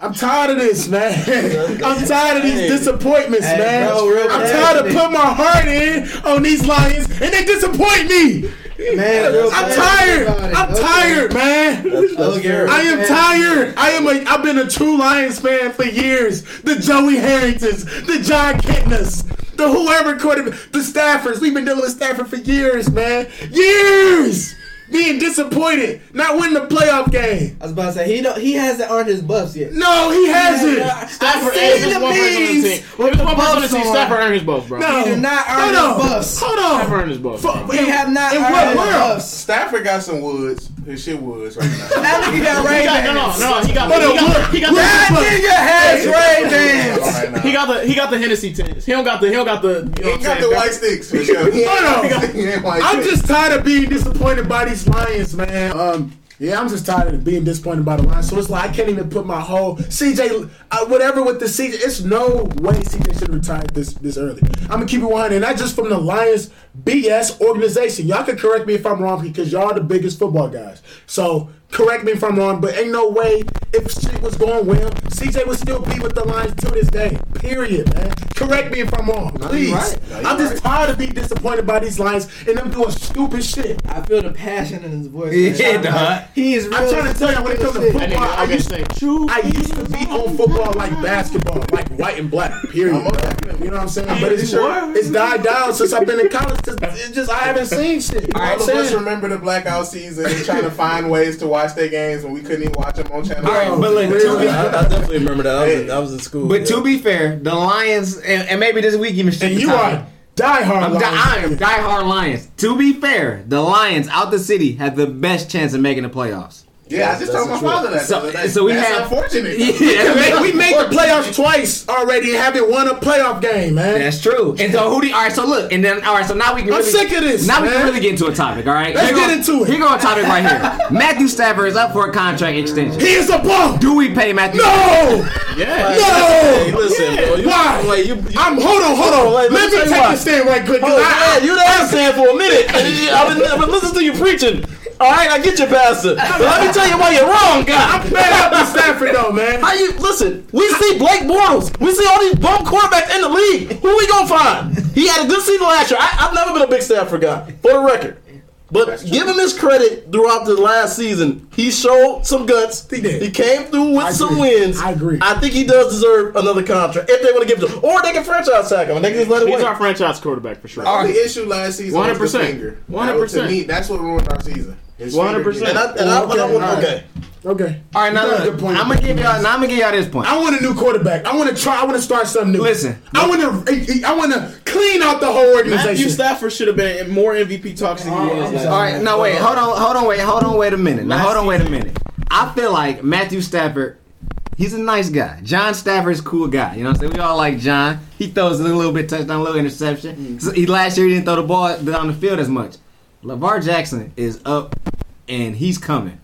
I'm tired of this, man. I'm tired of these disappointments, man. I'm tired of putting my heart in on these Lions, and they disappoint me. Man, real I'm tired. I'm tired, man. That's, that's I am Man. tired. I am a. I've been a true Lions fan for years. The Joey Harringtons, the Jon Kitnas, the whoever quarterback, the Staffords. We've been dealing with Stafford for years, man. Years. Being disappointed, not winning the playoff game. I was about to say he don't, he hasn't earned his buffs yet. No, he hasn't. Yeah, Stafford I is seen just the one person memes. If with it's the one person on the buffs team. Stafford earned his buffs, bro. No, He did not earn hold his on. buffs. Hold on, Stafford earned his buffs. Fuck. He have not In earned what his world? buffs. Stafford got some woods. His shit was right now. That nigga got Ray He got, no, no, no. He got, But he a got, look- he got, look- the, That nigga has Ray Bans. right he got the he got the Hennessy tints. He don't got the he don't got the. You know He what I'm got the white sticks for sure. He Hold on. ain't white I'm just tired of being disappointed by these Lions, man. Um, Yeah, I'm just tired of being disappointed by the line. So it's like I can't even put my whole CJ, uh, whatever with the CJ. It's no way CJ should have retired this this early. I'm gonna keep it 100, and not just from the Lions BS organization. Y'all can correct me if I'm wrong because y'all are the biggest football guys. So correct me if I'm wrong, but ain't no way if shit was going well, CJ would still be with the Lions to this day. Period, man. Correct me if I'm wrong, please. right. No, I'm just right. tired of being disappointed by these Lions and them doing stupid shit. I feel the passion in his voice. Yeah, man. dog. He is. I'm trying to tell you when it comes to shit. football, I Okay, used say, I used to be on football like basketball, like white and black. Period. I'm okay. You know what I'm saying? But it's Sure. it's died down since I've been in college. It's just I haven't seen shit. All of I'm us remember the blackout season and trying to find ways to watch their games when we couldn't even watch them on channel. All right, but look, Really? I, I definitely remember that. I was, in, I was in school. but yeah. to be fair, the Lions and, and maybe this week even And you are diehard. I'm di- I am fan. diehard Lions. To be fair, the Lions out the city have the best chance of making the playoffs. Yeah, I just told my father that. So- the other so we That's have- unfortunate. Yeah, Man, we made the playoffs twice already and haven't won a playoff game, man. That's true. And so who do you, all right, so look, and then all right, so now we can I'm really, sick of this, Now we can really get into a topic, all right? Let's Here get go- into it. Here go a topic right here. Matthew Stafford is up for a contract extension. He is a bum. Do we pay Matthew? No, Yeah. Hey, no. listen, bro. You, Why? Wait, you, you, I'm hold on, hold on. Wait, let let, me me tell you take why. a stand right quick. 'cause Oh, I- man, you there saying for a minute. I've been listening to you preaching. All right, I get your pastor. But let me tell you why you're wrong, guy. I'm fed up with Stafford though, man. How you listen? We see Blake Bortles. We see all these bum quarterbacks in the league. Who are we gonna find? He had a good season last year. I, I've never been a big Stafford guy, for the record. But give him his credit throughout the last season. He showed some guts. He did. He came through with I some agree. wins. I agree. I think he does deserve another contract if they want to give it to him, or they can franchise tag him and they can just let it He's wait. our franchise quarterback for sure. The issue last season was the 100%. finger. 100%. To me, that's what ruined our season. His 100%. And I, and I, and I, Okay, would- all right. okay. Okay. All right, now You got a look, good point. I'm gonna give y'all. Now I'm gonna give y'all this point. I want a new quarterback. I want to try. I want to start something new. Listen. I want to. I want to clean out the whole organization. Matthew Stafford should have been in more MVP talks than he Oh, was. I'm last sorry. All right, no wait, hold on, hold on, wait, hold on, wait a minute. Now hold on, wait a minute. I feel like Matthew Stafford, he's a nice guy. John Stafford's a cool guy. You know what I'm saying? We all like John. He throws a little bit touchdown, a little interception. Mm. So he last year he didn't throw the ball down the field as much. LeVar Jackson is up and he's coming.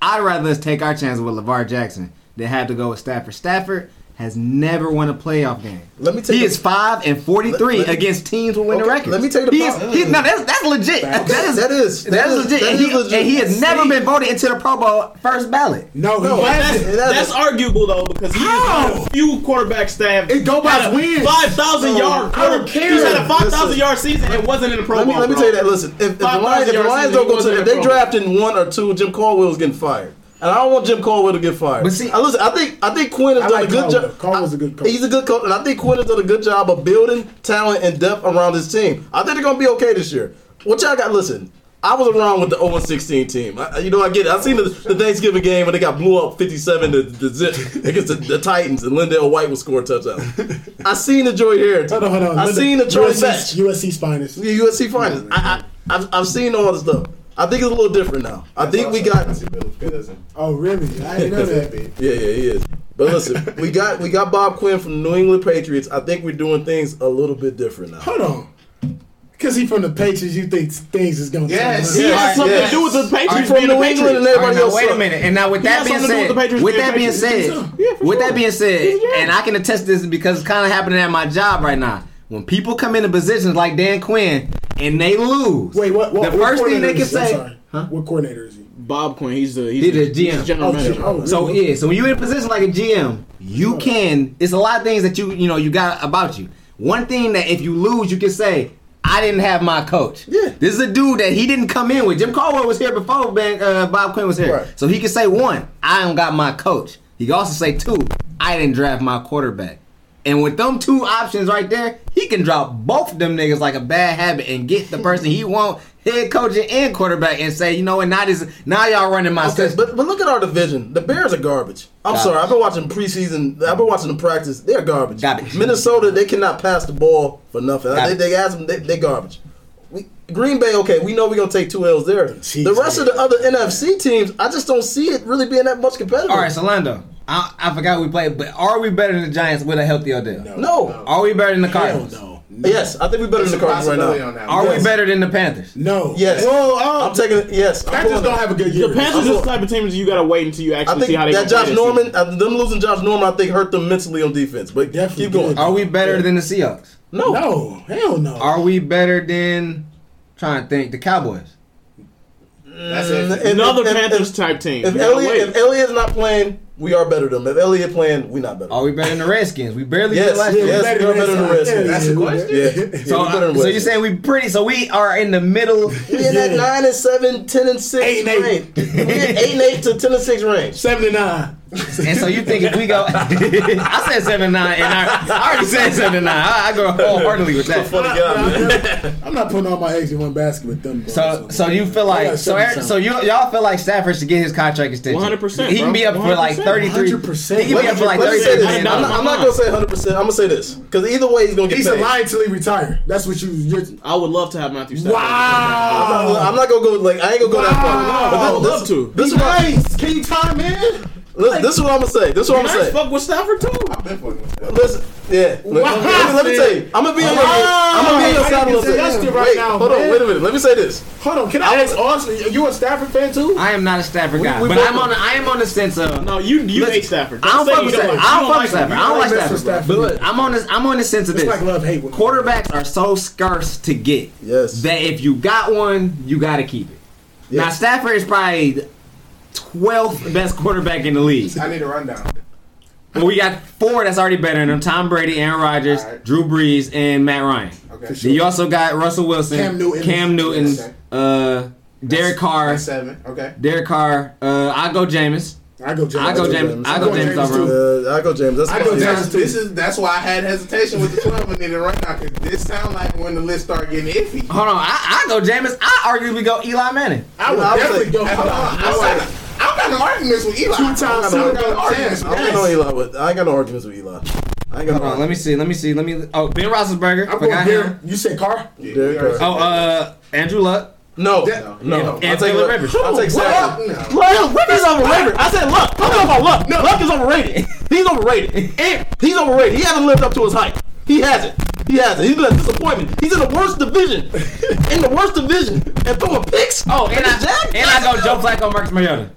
I'd rather us take our chances with LeVar Jackson than have to go with Stafford. Stafford has never won a playoff game. Let me tell you, he you- is five and forty three Let- let- against teams with winning Okay, records. let me tell you the He is- he- no, that's that's legit. Facts. That is That is- that that is is- legit. that and, is he, legit. and he has never been voted into the Pro Bowl first ballot. No, No, But that's, That's- that's arguable though because he's How? one of few quarterbacks that have It go by had a wins. five thousand No, yard. I don't care. He's had a five thousand yard season and wasn't in the Pro Let me, Bowl. let me tell you that. Listen, if, if the Lions, if the Lions don't go to, wasn't if they Pro Bowl. drafting one or two, Jim Caldwell's getting fired. And I don't want Jim Caldwell to get fired. But see- Uh, listen, I think I think Quinn has I done like a good job. Caldwell's a good coach. He's a good coach, and I think Quinn has done a good job of building talent and depth around his team. I think they're gonna be okay this year. What y'all got? Listen. I was around with the 0 16 team. I, you know, I get it. I seen the, the Thanksgiving game when they got blew up 57 to, to zip against the, the Titans and LenDale White was scoring touchdown. I seen the Joy Harris. Hold on, hold on. I Linda- seen the Troy USC, Batch. USC's finest. The USC finals. I, I, I've, I've seen all this stuff. I think it's a little different now. I think we got. Oh, really? I didn't know that. Yeah, yeah, he is. But listen, we got we got Bob Quinn from New England Patriots. I think we're doing things a little bit different now. Hold on. Because he from the Patriots, you think things is going to Yes. Oh, he Yeah. has something Yeah. to do with the Patriots from New England Patriots. and everybody right, now, else. wait a minute. And now with that being something to do said, with with that being Patriots. said, Yeah, for with that being said, and I can attest this because it's kind of happening at my job right now. When people come into positions like Dan Quinn and they lose, Wait, what? what the what first thing they can is he? I'm say, huh? What coordinator is he? Bob Quinn, he's the he's, He's the, the GM. he's the general Oh, manager. oh, So really? yeah, so when you're in a position like a GM, you can. It's a lot of things that you you know you got about you. One thing that if you lose, you can say, "I didn't have my coach." Yeah. This is a dude that he didn't come in with. Jim Caldwell was here before Ben, uh, Bob Quinn was here, Right. so he can say one, "I don't got my coach." He can also say two, "I didn't draft my quarterback." And with them two options right there, he can drop both of them niggas like a bad habit and get the person he want, head coaching and quarterback, and say, you know what, now this now y'all running my Okay, system. but but look at our division. The Bears are garbage. I'm Garbage. sorry. I've been watching preseason. I've been watching the practice. They're garbage. Garbage. Minnesota, they cannot pass the ball for nothing. They, Garbage. they ask them. They, they garbage. We, Green Bay, okay, we know we're gonna take two L's there. Jeez, the rest man. of the other NFC teams, I just don't see it really being that much competitive. All right, so Lando, I, I forgot we played, but are we better than the Giants with a healthy Odell? No. no. Are we better than the Cardinals? Hell no. Yes, I think we're better There's than the Cardinals right now. Are yes. we better than the Panthers? No. Yes. Well, uh, I'm taking. Yes. Panthers don't have a good year. The Panthers is the type of team that you got to wait until you actually see how they. That Josh Norman, uh, them losing Josh Norman, I think hurt them mentally on defense. But Definitely keep going. Are we better yeah. than the Seahawks? No. No. Hell no. Are we better than? Trying to think, the Cowboys. That's it. Mm, Another if, Panthers if, type team. If Elliott, if Elliott's not playing, we are better than them. If Elliott playing, we not better. Are we better than the Redskins? We barely yes, last year. Yes, we are better than the Redskins. That's the question. Yeah. So, yeah, so you're saying we pretty? So we are in the middle. We in that nine and seven, ten and six, eight and eight. we in eight and eight to ten and six range. Seven and nine and so you think if we go, I said seven nine, and I, I already said seven nine. I, I go wholeheartedly with that. Funny guy. I'm not putting all my eggs in one basket with them. So, so, so you feel like so Eric, so you y'all feel like Stafford should get his contract extension. 100. percent He can be up for like 33. 100. percent He can be up for like 33. I'm not, I'm not gonna say 100. percent I'm gonna say this because either way he's gonna get. He's paid. till he retire. That's what you. You're, I would love to have Matthew Stafford. Wow. I'm not, I'm not gonna go like I ain't gonna go wow. that far. But I would love to. This is nice. Can you time in? This is what I'm gonna say. This is what I'm gonna say. Fuck with Stafford too. I've been fucking. Listen, yeah. Wow, let, me, let, me, tell you. I'm gonna be on your. I'm gonna be on your side a little bit. Wait, right now, hold man. on. Wait a minute. Let me say this. Hold on. Can I, I ask Are You a Stafford fan too? I am not a Stafford guy, we but I'm on. The, I am on the sense of. No, you you hate Stafford. Don't I don't fuck with Stafford. I don't fuck with Stafford. I don't like Stafford. But I'm on this. I'm on the sense of this. Like love, hate. Quarterbacks are so scarce to get. Yes. That if you got one, you got to keep it. Now Stafford is probably 12th best quarterback in the league. I need a rundown. Well, we got four that's already better than them: Tom Brady, Aaron Rodgers, right. Drew Brees, and Matt Ryan. Okay. Sure. you also got Russell Wilson, Cam Newton, Cam Newton, okay. uh, Derek Carr, seven. Okay. Derek Carr, uh, I go Jameis. I go James. I go James. I go James. I go James. I go James. That's I go James. Too. This is that's why I had hesitation with the twelve and then right now because this sound like when the list start getting iffy. Hold on, I, I go James. I arguably go Eli Manning. I would I definitely go. Hold on, I I got no arguments with Eli. Two times. I don't got no Eli with. I got no arguments with Eli. I ain't hold on, let me see, let me see, let me. Oh, Ben Roethlisberger. I'm going Bear, You said Carr. Yeah, oh, uh, Andrew Luck. No, no, no. And I'll take Rivers. I'll take Sack. No. Luck, is overrated. I said Luck. Talking about Luck. No. Luck is overrated. He's overrated. And he's overrated. He hasn't lived up to his hype. He hasn't. He hasn't. He's been a disappointment. He's in the worst division. in the worst division. And throwing picks. Oh, and I, Jack? I go Joe Flacco, Marcus Mariota.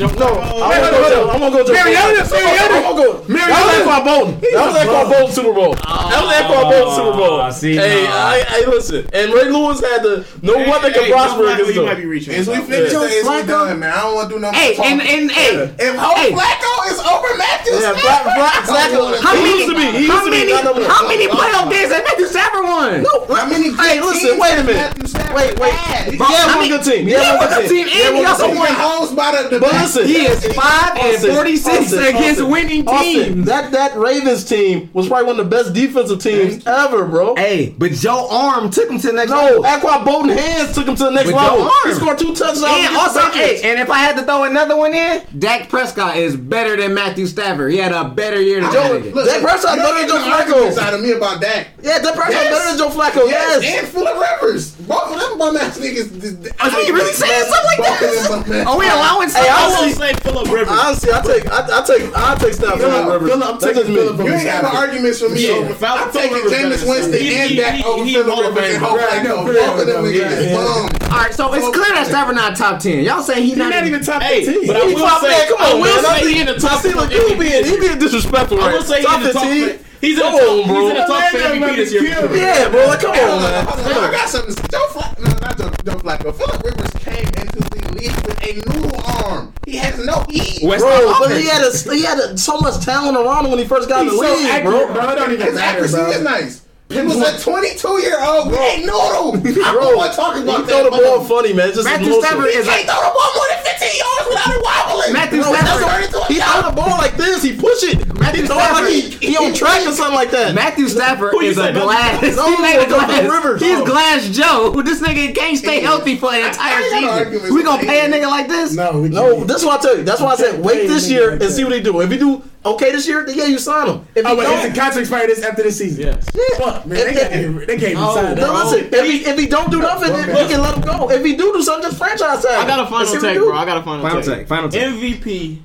No, I'm gonna go. to Mariota, Mariota, I'm gonna go. That Mariota, Anquan Boldin. That was Anquan Boldin Super Bowl. That was Anquan Boldin oh, Super Bowl. See, hey, hey, listen. And Ray Lewis had the no one that can prosper against him. As we finish this, we done, man. I don't want to do nothing. Hey, and and hey, if Hope Flacco is over Matthews, yeah, Flacco. How many? How many? How many playoff games has Matthew Stafford won? No, how many? Hey, listen, wait a minute. Wait, wait. He had one good team. He had one good team. And he also won homes by the. But Austin, he is five Austin, and forty six against winning teams. That that Ravens team was probably one of the best defensive teams ever, bro. Hey, but Joe Arm took him to the next no, level. Aqua Boldin Hands took him to the next but level. Arm. He scored two touchdowns. And also, hey, and if I had to throw another one in, Dak Prescott is better than Matthew Stafford. He had a better year than Joe. Dak Prescott better than Joe Flacco. Out of me about Dak. Yeah, Dak Prescott yes. better than Joe Flacco. Yes, yes. and Philip Rivers. Both of them bum ass niggas. Are we really saying something like that? Are we allowing? Hey, I honestly, say Philip Rivers. Honestly, I take I, I take I take style Philip Rivers. Phillip, I'm that taking Philip Rivers. You ain't having arguments with me. Yeah. Over, yeah. I'm taking Jameis Winston he, and Dak over Philip Rivers. And hope like no, both of them niggas is bum. All right, so it's clear that Stafford not top ten. Y'all he he not even top fifteen. But I will say, come on, Winston, he in the top. See, look, you being he being disrespectful. I will say top fifteen. He's in, come the top, on, bro. he's in the top for MVP this year. Bro. Yeah, bro. Like, come on, man. Hold on, I got something. Joe Flacco, no, not Joe, Joe Flacco. Philip Rivers came into with a noodle arm. He has no. He, bro, but he had a, he had a, so much talent around him when he first got in the so league, accurate, bro. bro. His accuracy bro. is nice. It was a 22 year old. We ain't know them. I don't want to talk about that. throw the ball funny, man. Just Matthew Stafford is like. Throw the ball more than 15 yards without a wobbling. Matthew Stafford. He throw the ball like this. He push it. Matthew Stafford. He, on track or something like that. Matthew Stafford is a glass. He's glass Joe. This nigga can't stay healthy for an entire season. We gonna pay a nigga like this? No, no. That's what I tell you. That's why I said wait this year and see what he do. If he do okay this year, then yeah, you sign him. If oh, wait, if the contract expires this after this season. Yes. Yeah. Fuck, man. If, they, if, can't, they can't oh, sign no, listen, if he, if he don't do nothing, then we can let him go. If he do do something, just franchise tag. I got a final tag, bro. I got a final, final tag. Final tag. Final tag. MVP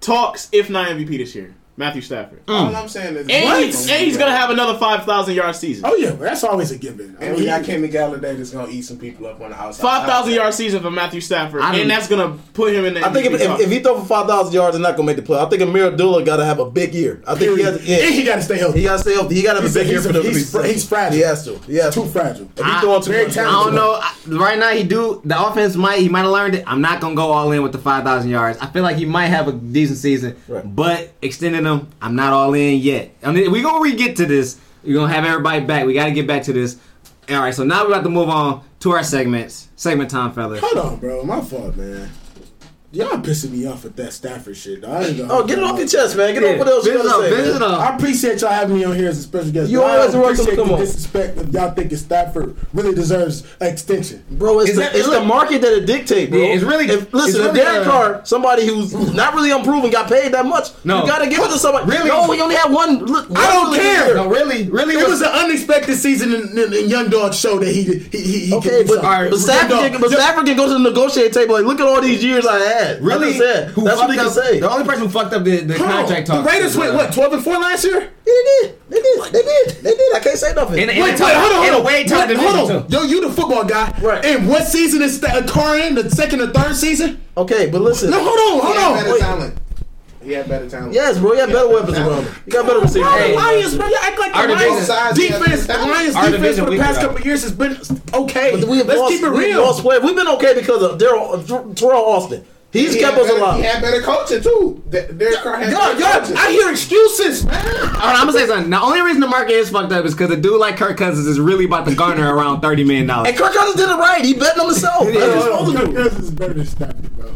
talks, if not MVP this year. Matthew Stafford. Mm. All I'm saying is, And, he's, and he's gonna have another five thousand yard season. Oh yeah, that's always a given. I And oh, mean, we got Kenny Golladay that's gonna eat some people up on the outside. Five thousand yard season for Matthew Stafford, I don't- and that's gonna put him in the. I think if, if, if he throw for five thousand yards, they're not gonna make the play. I think Ameer Abdullah got to have a big year. I think he has. Yeah, he got to stay healthy. he got to stay healthy. He got to have He's a a- big year he's for a- them he's fra- successful. he's fragile. He has to. He has too to. fragile. If he throwing too very much, I don't know. I- Right now, he do the offense might he might have learned it. I'm not gonna go all in with the five thousand yards. I feel like he might have a decent season, Right. but extending I'm not all in yet. I mean, we gonna re get to this. We're gonna have everybody back. We got to get back to this. All right, so now we're about to move on to our segments. Segment time, fellas. Hold on, bro. My fault, man. Y'all pissing me off with that Stafford shit. dog. I ain't gonna- Oh, get it off your chest, man. Get Yeah, off what else you gotta up, say. man. up. I appreciate y'all having me on here as a special guest. You but I always welcome to appreciate come the on. disrespect of y'all thinking Stafford really deserves an extension. Bro, it's, the, that- it's look- the market that it dictate, bro. Yeah, it's really- If, listen, it's if Derek uh, Carr, somebody who's not really unproven, got paid that much, No. you gotta give it to somebody. Really? No, we only have one. Look, I don't one care. year. No, really, really It was an unexpected season, and, and, and Young Dog showed that he he he, he Okay, do but, something. but Stafford, can, but Stafford can go to the negotiating table. Like, look at all these years I had. Really? Like said, Who that's what fucked he can up- say. The only person who fucked up the, the Hold on. contract The. Raiders went uh, what twelve and four last year. Yeah, they did. They did. They did. They did. I can't say nothing. In, in Wait, a tough, wait, hold on, in hold a on. way tough What- hold on. too. Yo, you the football guy. Right. And what season is Sta- Carr in? The second or third season? okay, but listen. No, hold on, hold had on. better Wait. talent. He had better talent. Yes, bro. You have better weapons around him. You got better receivers. Bro, Hey. the Lions, bro, you act like Our the Lions defense. The. Lions defense for the past couple of years has been okay. But we have Let's lost, keep it we've real. lost. We've been okay because of Daryl, Terrell Austin. He's He kept had us better- alive. He had better coaching too. De- Derek Carr had Yo, better yo, coaching. I hear excuses, man. All right, I'm gonna say something. The only reason the market is fucked up is because a dude like Kirk Cousins is really about to garner around thirty million dollars. And Kirk Cousins did it right. He betting on himself. That's what he's supposed to do. Cousins is better than Stafford, bro.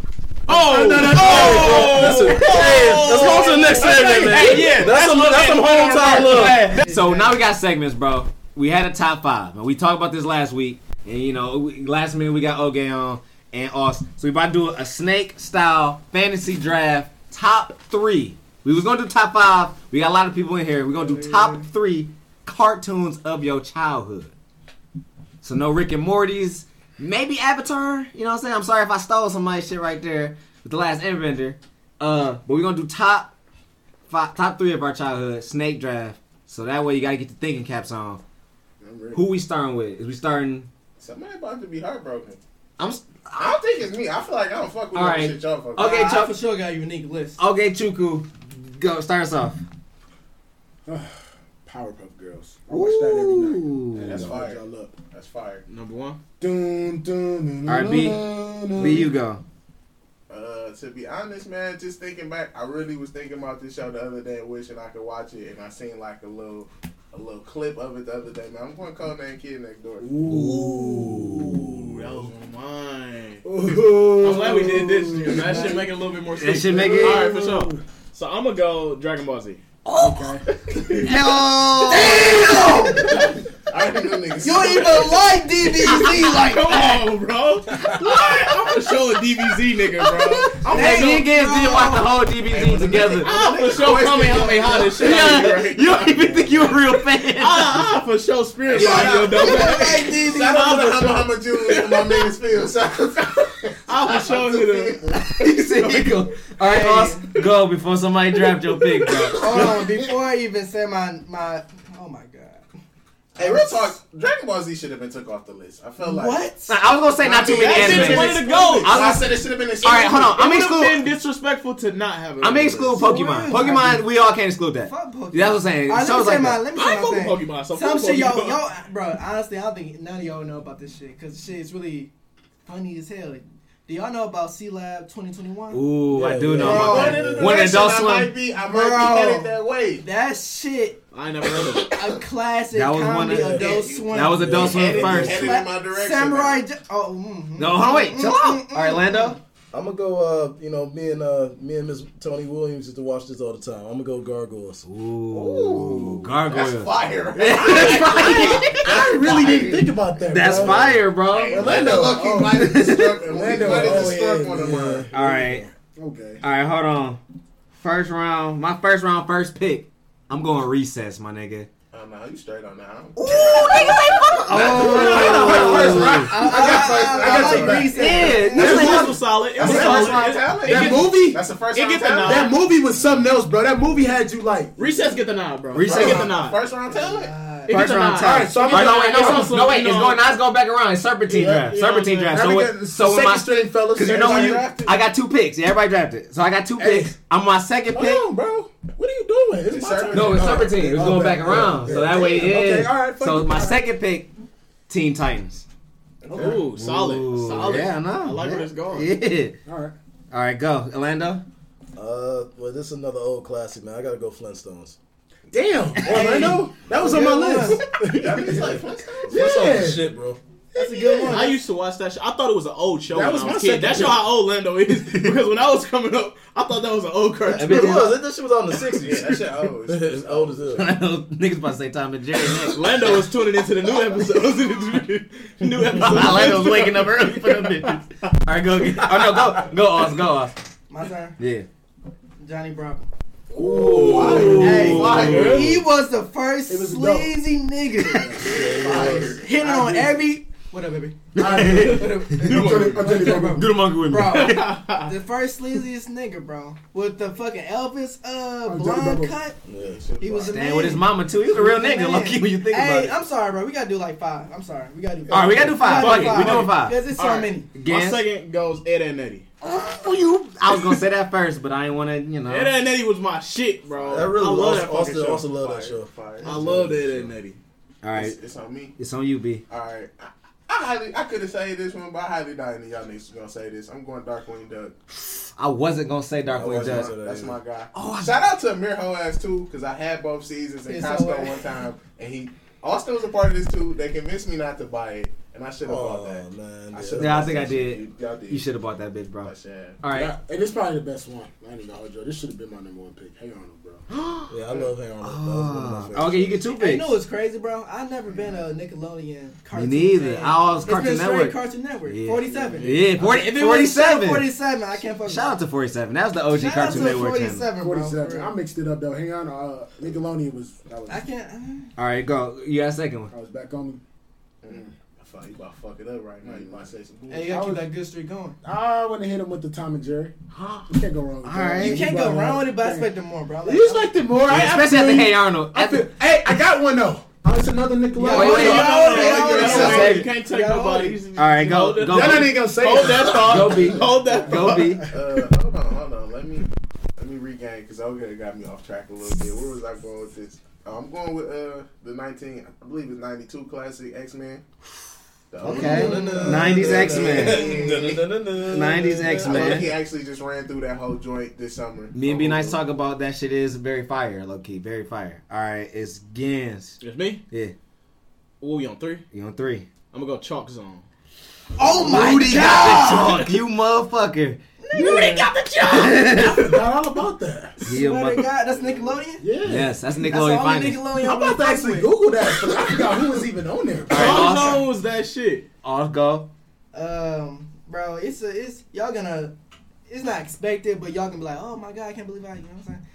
oh, no, no, no. oh, Listen, hey, let's go to the next segment, man. Hey, yeah, that's some that's some hometown love. So now we got segments, bro. We had a top five, and we talked about this last week. And you know, last minute we got Oge on and Austin. So we about to do a snake style fantasy draft top three. We was gonna do top five. We got a lot of people in here. We're gonna do top three cartoons of your childhood. So no Rick and Morty's, maybe Avatar. You know what I'm saying? I'm sorry if I stole somebody's shit right there with the last Airbender. Uh, but we're gonna do top five, top three of our childhood snake draft. So that way you gotta get the thinking caps on. Who we starting with? Is we starting? Somebody about to be heartbroken. I'm I don't think it's me. I feel like I don't fuck with All all right. shit y'all fuck with. Okay, I Chuck. for sure got a unique list. okay. Chuku, go start us off. Powerpuff Girls. I watch that every night. Ooh. That's Y'all fire. y'all up. That's fire. number one. Dun, dun, dun, All right, B. B, you go. Uh, to be honest, man, just thinking back, I really was thinking about this show the other day, wishing I could watch it, and I seen like a little, a little clip of it the other day. Man, I'm going to call that kid next door. Ooh, that was mine. Ooh. I'm glad we did this. That should make it a little bit more sense. That should make it- All right, for sure. So I'm gonna go Dragon Ball Z. Oh. Okay. I didn't know niggas. You don't even like DBZ like Come on, bro. What? I'm gonna show a DBZ nigga, bro. I'm Hey, for me sure. and Gibbs did watch the whole DBZ together. I'm for sure Kamehameha this shit. Yeah, right? you don't even think you a real fan. I, I for sure spirit Yeah, body your dumb ass. like DBZ. Shout out to the Humma Humma Jewels for my niggas feel. Shout out I for sure hit him. He said he go. All right, boss, go before somebody draft your pick, bro. Hold on, before I even say my my. Oh my god. Hey, real talk. Dragon Ball Z should have been took off the list. I felt like What? Nah, I was gonna say not too many That shit's anime. one of the goats. I was I gonna said it should have been. All right, hold on. I'm It exclude. been disrespectful to not have it. I'm exclude. Pokemon. Pokemon, we all can't exclude that. Fuck Pokemon. That's what I'm saying. All right, let Shows me say like my. that. Let me I say fuck my thing. Pokemon, so Some fuck shit, yo, Pokemon. yo, bro. Honestly, I don't think none of y'all know about this shit because shit is really funny as hell. Do y'all know about Sealab 2021? Ooh, I do yeah. know Bro, about One that. One direction Adult I might be, I might Bro. be headed that way. That shit, I ain't never heard of it. a classic That was one comedy of- Adult Yeah, Swim. That was Adult Swim first. headed in my direction. Samurai. now. Oh, mm, No, hold on, wait, chill out. Mm-hmm, All right, mm-hmm, Lando. I'm gonna go. Uh, you know, me and uh, me and Miss Tony Williams used to watch this all the time. I'm gonna go Gargoyles. Ooh, Gargoyles. That's gargoyle. fire. I really didn't think about that. That's bro. fire, bro. Orlando Lucky oh. might have struck. Orlando, might have oh, struck yeah, one of yeah. mine. All right, Okay. all right, hold on. First round, my first round, first pick. I'm going recess, my nigga. Oh no, you straight on that. Oh, first round. I, I, I got first. I, I I, got like first. Reese. Yeah, It this was solid. It was first solid. round talent. That movie, That's the first It round get the nod. that movie was something else, bro. That movie had you like. Recess get the nod, bro. Recess get the round- nod. First round talent. It First round nod. talent. Alright, so I'm Oh, no, wait, no, it's no, also, wait, it's going, now it's going back around. It's serpentine Yeah, draft. you know what I'm Serpentine saying? draft. So, what, so when second my, string fellas. because you know when you, drafted. I got two picks. Yeah, everybody drafted. So I got two Hey. picks. I'm my second pick. Hold on, bro. What are you doing? It's It's my turn. serpentine. No, it's serpentine. It was Oh, going back around. So that way it yeah. is. Okay, all right. So my second pick, Teen Titans. Ooh, solid. Solid. Yeah, I know. I like where it's going. Yeah. All right. All right, go, Orlando. Uh, well, this is another old classic, man. I gotta go Flintstones. Damn, Orlando. That was on my list. That means like Flintstones is shit, bro. That's a good one. I used to watch that show. I thought it was an old show That when was I my was a kid. second That show pick. how old Lando is. because when I was coming up, I thought that was an old cartoon. It was. That shit was on the Yeah, that '60s. shit old. it's old as hell. Niggas about to say Tom and Jerry next. Lando was tuning into the new episodes. new episodes. Orlando's waking up early for them bitches. All right, go. Get, oh no, go, go, Oz, go, Oz. My turn. Yeah. Johnny Bravo. Ooh. Hey, Fire. he was the first It was dope. sleazy nigga. Hitting on every. What up, baby? I'm Johnny- I'm Johnny Bravo. Do the monkey with me. Bro, the first sleaziest nigga, bro, with the fucking Elvis uh Oh, blonde cut. Yeah. He was a Stand man. with his mama too. He was a real nigga, low key when you think hey, about it. I'm sorry, bro. We gotta do like five. I'm sorry. We gotta do. Five. All right, we gotta do five. Fuck it, we doing five. Because it's so many. My second goes Ed and Eddie. Oh, you. I was gonna say that first, but I didn't want to, you know. Ed and Eddie was my shit, bro. I really I love was. that fucking Austin show. also love that show. Fire. I love Ed and Eddie. All right, It's, it's on me. it's on you, B. All right. I, highly, I could have said this one, but I highly doubt any of y'all niggas gonna say this. I'm going Darkwing Duck. I wasn't gonna say Darkwing Duck. say That's my guy. Oh, I- Shout out to Amir Hoaz too, because I had both seasons in Costco one time, and he Austin was a part of this too. They convinced me not to buy it, and I should have bought Oh that. man, I yeah. should've I think I did. Y'all did. You should have bought that bitch, bro. I should. All right. Yeah, and it's probably the best one. I ain't even gonna hold you. This should have been my number one pick. Hang on, bro. Yeah, I love Hey Arnold. That was one of my Ah, favorites. okay, you get two picks. you know what's crazy, bro? I've never been a Nickelodeon Me cartoon. neither. fan. I always It's Cartoon been Network. Cartoon Network. Yeah. 47. Yeah, 40, If it was 47. 47, I can't fuck Shout out to 47. That was the OG Shout out Cartoon to Network channel. 47, bro. 47. I mixed it up though. Hang on. Uh, Nickelodeon was. That was. I can't. All right, go. You got a second one. I was back on me. Mm. I thought you about to fuck it up right now. You might say some bullshit. Hey, you gotta keep that good streak going. I want to hit him with the Tom and Jerry. You can't go wrong with All that. right. You can't go brought wrong with it, but I Yeah. expected more, bro. Like, You expected more. I Especially after absolutely- Hey Arnold. I feel, hey, I got one though. Oh, it's another Nickelodeon. Yeah, Wait, wait, yeah, hold on, yeah, hold on, yeah, hold yeah, on. yeah. You can't take nobody. All right, go- Hold that- go. Not even gonna say Hold that. that thought. Go B. Hold that Go thought. B. Uh, hold on, hold on. Let me let me regain because I okay got me off track a little bit. Where was I going with this? Uh, I'm going with uh the 19, I believe it's 92 classic X Men. Okay. 90s X-Men. 90s X-Men. He actually just ran through that whole joint this summer. Me and Be Nice talk about that shit is very fire, low key. Very fire. All right, it's Gans. It's me. Yeah, What we on three? you on three. I'm gonna go ChalkZone. Oh my Rudy god! got the chalk, you motherfucker. Rudy got the chalk! Forgot all about that. Yeah, Swear to mother- God, that's Nickelodeon? Yeah. yes, that's That's Nickelodeon only Finest. Nickelodeon I'm about to actually with. Google that. 'cause I forgot who was even on there. All right, Chalk awesome. zone that shit. All go. Um, bro, it's a, it's y'all gonna, it's not expected, but y'all gonna be like, oh my god, I can't believe I, you know what I'm saying?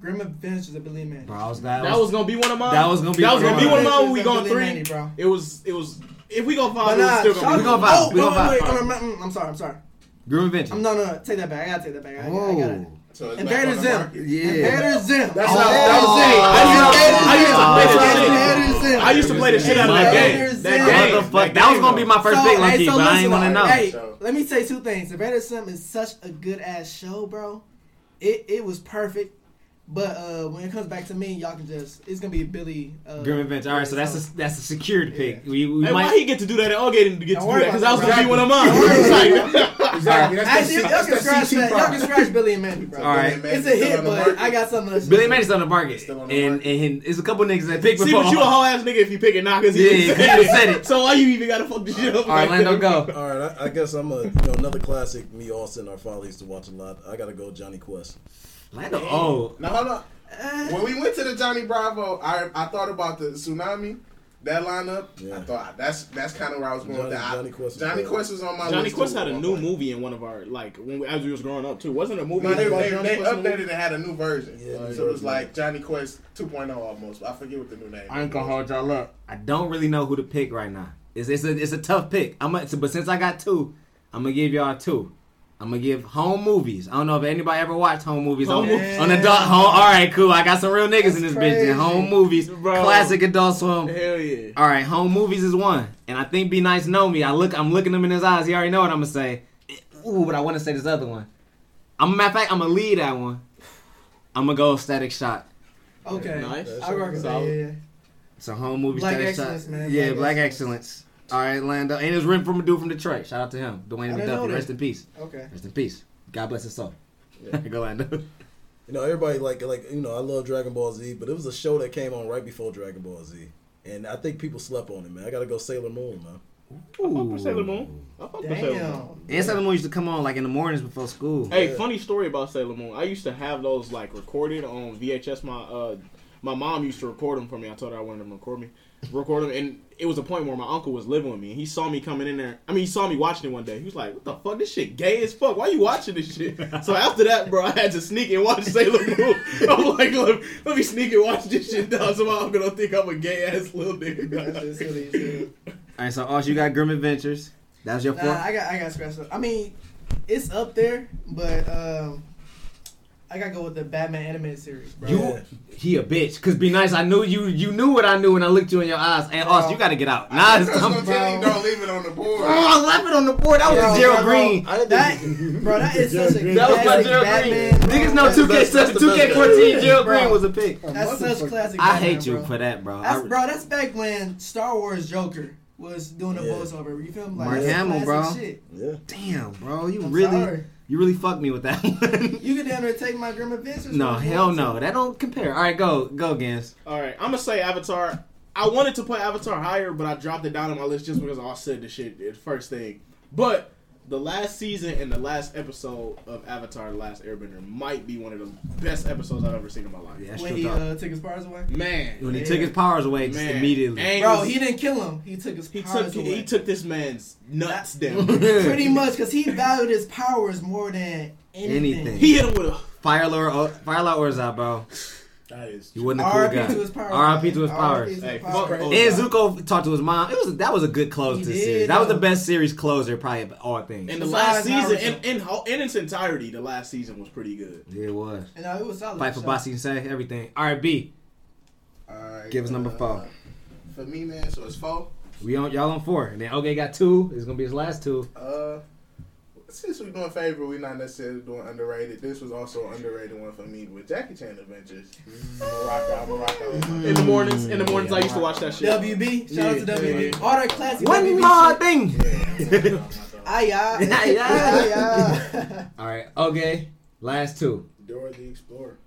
Grim Adventures of Billy Mandy. Bro, was that, That was gonna be one of mine. That was gonna be That was gonna be one of mine. mine. when We Adventures going three. Mandy, bro. It was. It was. If we go But five, it was still gonna be. We gonna Oh, we gonna wait, wait, wait, I'm, I'm, I'm sorry, I'm sorry. Grim Adventure. I'm no, no, no. Take that back. I gotta take that back. I, I, I got it. Oh, So And back on Zim. yeah. Invader Zim. That's Oh. not, that was it. I used to- I used to play Vader shit. Zim. I used to play the shit out of that Vader game. Zim. That game. the fuck? That was gonna be my first So, pick, low hey, key, so but I ain't listen, wanna know. Hey, So- let me say two things. Vader Sim is such a good ass show, bro. It it was perfect. But uh, when it comes back to me, y'all can just it's gonna be Billy. Uh, Grim Adventure. All right, so that's a that's a secured pick. We, we Hey, might. why he get to do that? All didn't get to Don't do that because that about was gonna be one of mine. Don't worry It's about like- Exactly. Uh, that's Actually, that, y'all can that scratch that. Y'all can scratch Billy and Mandy, bro. All right. Billy It's a hit, still on the but. I got something. else. Billy and Mandy's on the market, Still on the and market. and, and there's a couple niggas that pick See, before. but you a whole ass nigga if you pick it now because Yeah, he he didn't done say said it. it. So why you even gotta fuck this shit up? All right, like Lando, go. All right, I, I guess I'm a you know another classic. Me, Austin, our father used to watch a lot. I gotta go Jonny Quest. Lando, oh, Now hold on. Uh. When we went to the Johnny Bravo, I I thought about the tsunami. That lineup, I thought that's that's kind of where I was going Johnny- with that. Jonny Quest was Johnny. Quest was on my list. Johnny list. Quest too had a new point. movie in one of our like when we, as we was growing up too. Wasn't a movie? No, they, about they, they Quest in the updated movie? and had a new version. Yeah, new so it was version. like Jonny Quest 2.0 almost. I forget what the new name. I ain't gonna hold y'all up. I don't really know who to pick right now. It's it's a it's a tough pick. I'm gonna, but since I got two, I'm gonna give y'all two. I'm gonna give home movies. I don't know if anybody ever watched home movies on, Home movies. on adult home. All right, cool. I got some real niggas in this bitch. crazy. And home movies, Bro. classic adult swim. Hell yeah. All right, home movies is one, and I think Be Nice know me. I look, I'm looking him in his eyes. He already know what I'm gonna say. Ooh, but I want to say this other one. I'm matter of fact, I'm gonna lead that one. I'm gonna go Static Shock. Okay. Nice. I rock with that. Solid. Yeah, yeah. It's a home movie. Black Static excellence, Shot. man. Yeah, Black Black excellence. excellence. All right, Lando, and it was written from a dude from Detroit. Shout out to him, Dwayne I didn't McDuffie. Rest in peace. Okay. Rest in peace. God bless his soul. Yeah. go Lando. You know, everybody like like you know, I love Dragon Ball Z, but it was a show that came on right before Dragon Ball Z, and I think people slept on it, man. I gotta go Sailor Moon, man. I fuck Sailor Moon. I fuck with Sailor Moon. And Sailor Moon used to come on like in the mornings before school. Hey, Yeah. funny story about Sailor Moon. I used to have those like recorded on VHS. My uh, my mom used to record them for me. I told her I wanted them to record me, record them, and it was a point where my uncle was living with me. and He saw me coming in there. I mean, he saw me watching it one day. He was like, "What the fuck? This shit gay as fuck. Why are you watching this shit?" So after that, bro, I had to sneak and watch Sailor Moon. I'm like, let, let me sneak and watch this shit down so my uncle don't think I'm a gay ass little nigga. just silly as hell. All right, so also you got Grim Adventures. That was your Nah, fourth. I got I got scratched up. I mean, it's up there, but um, I gotta go with the Batman animated series, bro. You, he a bitch. Cause be nice. I knew you. You knew what I knew when I looked you in your eyes. And Austin, you got to get out. Nah, I it's time. gonna tell you don't leave it on the board. Oh, I left it on the board. That was Bro, a Gerald Green. I That, bro, that is such a That was my Gerald Batman. Green. bro. Niggas know 2K best- 2K14. Gerald Green was a pick. That's such classic. I hate you for that, bro. That's bro. That's back when Star Wars Joker was doing the Yeah. voiceover. You feel me? Like, Mark Hamill, bro. Shit. Yeah. Damn, bro. You I'm really, sorry. You really fucked me with that one. You could damn near take my Grim Adventures. no, hell one to- no. That don't compare. All right, go, go, Gans. All right, I'm gonna say Avatar. I wanted to put Avatar higher, but I dropped it down on my list just because I said the shit the first thing. But the last season and the last episode of Avatar: The Last Airbender might be one of the best episodes I've ever seen in my life. Yeah, When he uh, took his powers away. Man, When he yeah. took his powers away, just Man. immediately. And Bro, was- he didn't kill him. He took his he powers took away. he took this man's nuts down. Pretty much, because he valued his powers more than anything. Anything. he hit him with a Fire Lord, Fire Lord Ozai, bro. That is. He wasn't a cool R.I.P. guy. to his powers. R.I.P. to his powers. Hey, powers. fuck And Zuko talked to his mom. It was that was a good close He to the did, series. That was the best series closer, probably of all things. In the Besides last season, in, in in its entirety, the last season was pretty good. yeah, it was. And uh, it was solid. Fight for So- Bossy and say everything. All right, B. Alright, Give us number four. uh, For me, man, so it's four. We on y'all on four, and then Okay got two. It's gonna be his last two. Uh, since we're doing favorite, we're not necessarily doing underrated. This was also an underrated one for me with Jackie Chan Adventures. I'm a rock out. I'm a rock out. In the mornings, in the mornings, I used to watch that shit. WB. Shout out to WB. yeah. All that classic One WB more shit. thing. Yeah, Ah, yeah. Ah, yeah. Ah. All right, okay. Last two. Dora the Explorer.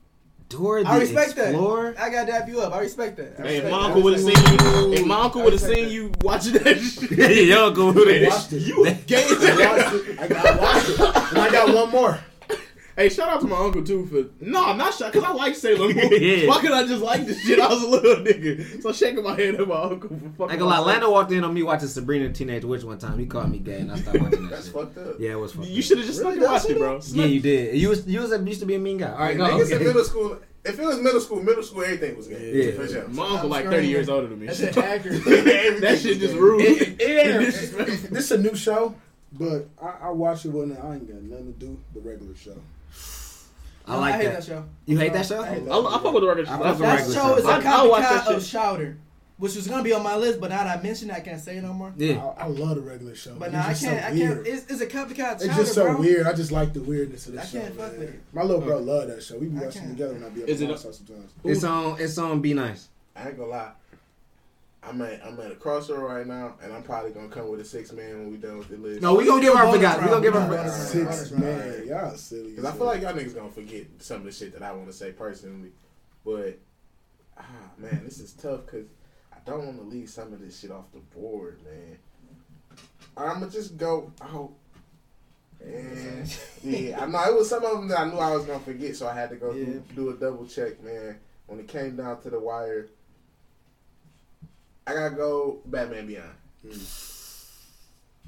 Dora the I respect Explorer. that. I gotta dap you up. I respect that. I Hey, if respect my that. uncle would have seen you, if my uncle would have seen you watching that shit, Yo, go with it. Watched it. you gay. I watched it. I got I watched it. And I got one more. Hey, shout out to my uncle too for no, I'm not shocked because I like Sailor Moon. Yeah. Why could I just like this shit? I was a little nigga, so shaking my head at my uncle for fucking. I ain't gonna. Lando walked in on me watching Sabrina the Teenage Witch one time. He called me gay, and I stopped watching that That's shit. fucked up. Yeah, it was fucked You should have just Really? fucking watched That's it, bro. Yeah, you did. You was you was a, used to be a mean guy. All right, go. Niggas in Okay. middle school. If it was middle school, middle school, everything was gay. Yeah. for sure. My uncle like 30 years older than me. That's it, accurate. that shit just rude. It, it ain't. this is a new show, but I, I watch it when I ain't got nothing to do. The regular show. I like I hate that. that show. You hate that show? I hate I, I fuck with the record. I fuck with That regular show is a I- I'll watch copycat of shit. Chowder, which was gonna be on my list, but now that I mentioned, it, I can't say it no more. Yeah. I, I love the regular show. But It's now I can't. I can't. It's, it's a copycat. of It's Chowder, just so bro. weird. I just like the weirdness of the I show. can't fuck with it. My little bro love that show. We be watching together when I be up Is in it my a- house sometimes. It's on. It's on. Be nice. I ain't gonna lie. I'm at I'm at a crossroad right now, and I'm probably gonna come with a six man when we done with the list. No, we gonna give our bonus forgot. We gonna give We our. forgot. Six round. man, y'all silly. Because I feel like y'all niggas gonna forget some of the shit that I want to say personally. But ah man, this is tough because I don't want to leave some of this shit off the board, man. I'm gonna just go out. And yeah, I know it was some of them that I knew I was gonna forget, so I had to go Yeah. do, do a double check, man. When it came down to the wire, I gotta go Batman Beyond.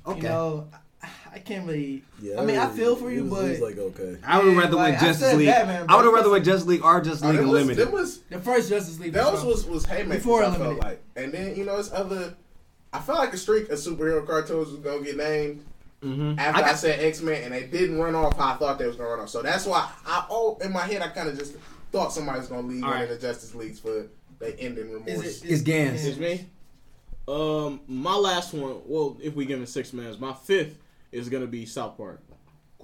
Okay. You know, I, I can't really. Yeah, I mean, I feel for you, it was, it was but- like okay. I would rather like, win Justice said League. Batman, I would bro. rather win Justice League or Justice Oh, League them was, Unlimited. them was The first Justice League. That for was was haymakers. Before I felt Unlimited. like, and then you know it's other I felt like a streak of superhero cartoons was gonna get named Mm-hmm. after I, got, said X Men, and they didn't run off how I thought they was gonna run off. So that's why I oh in my head I kind of just thought somebody was gonna leave All one right. of the Justice Leagues for they ending remorse. Is it? It's Gans. It's me. Um, my last one. Well, if we give it six minutes, my fifth is gonna be South Park.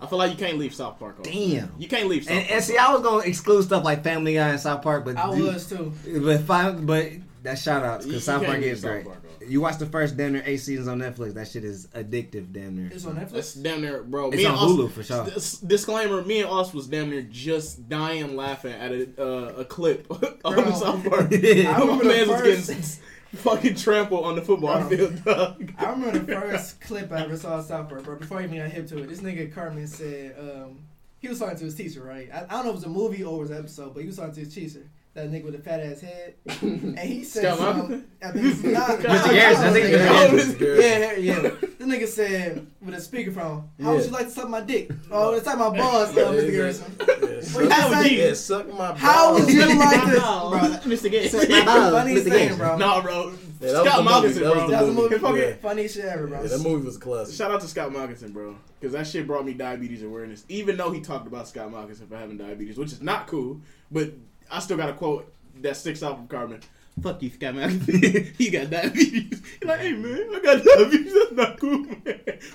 I feel like you can't leave South Park off. Damn. You can't leave South And, Park. and see, I was gonna exclude stuff like Family Guy and South Park, but I dude- was too. But fine, but that shout outs You- because South Park leave is South great. Park off. You watch the first damn near eight seasons on Netflix. That shit is addictive, damn near. It's on Netflix. That's damn near, bro. It's me on and Us- Hulu for sure. dis- disclaimer: Me and Us was damn near just dying laughing at a, uh, a clip on Bro. South Park. I My the man was getting fucking trampled on the football Bro. field. Dog. I remember the first clip I ever saw of South Park, bro. Before I even got hip to it, this nigga Cartman said um, he was talking to his teacher, right? I, I don't know if it was a movie or it was an episode, but he was talking to his teacher. That nigga with the fat ass head, and he said, Scott something- I think it's not, Mr. Garrison, I think it's yeah, Mr. Yeah, yeah. This nigga said with a speakerphone, "How would you like to suck my dick?" Oh, it's like my balls, uh, Mr. Garrison. Yes. What you How would say? you- Yeah, suck my balls. How would you like to, bro? Mr. Gates. That's the funniest thing, bro. Nah, bro. Yeah, that Scott the movie. Malkinson, That was bro. the That was the movie. movie. Yeah. Funny shit ever, bro. Yeah, that movie was classic. Shout out to Scott Malkinson, bro, because that shit brought me diabetes awareness. Even though he talked about Scott Malkinson for having diabetes, which is not cool, but I still got a quote that sticks out from Cartman. Fuck you, Scott Malkinson. he got diabetes. He's like, hey man, I got diabetes. That's not cool, man.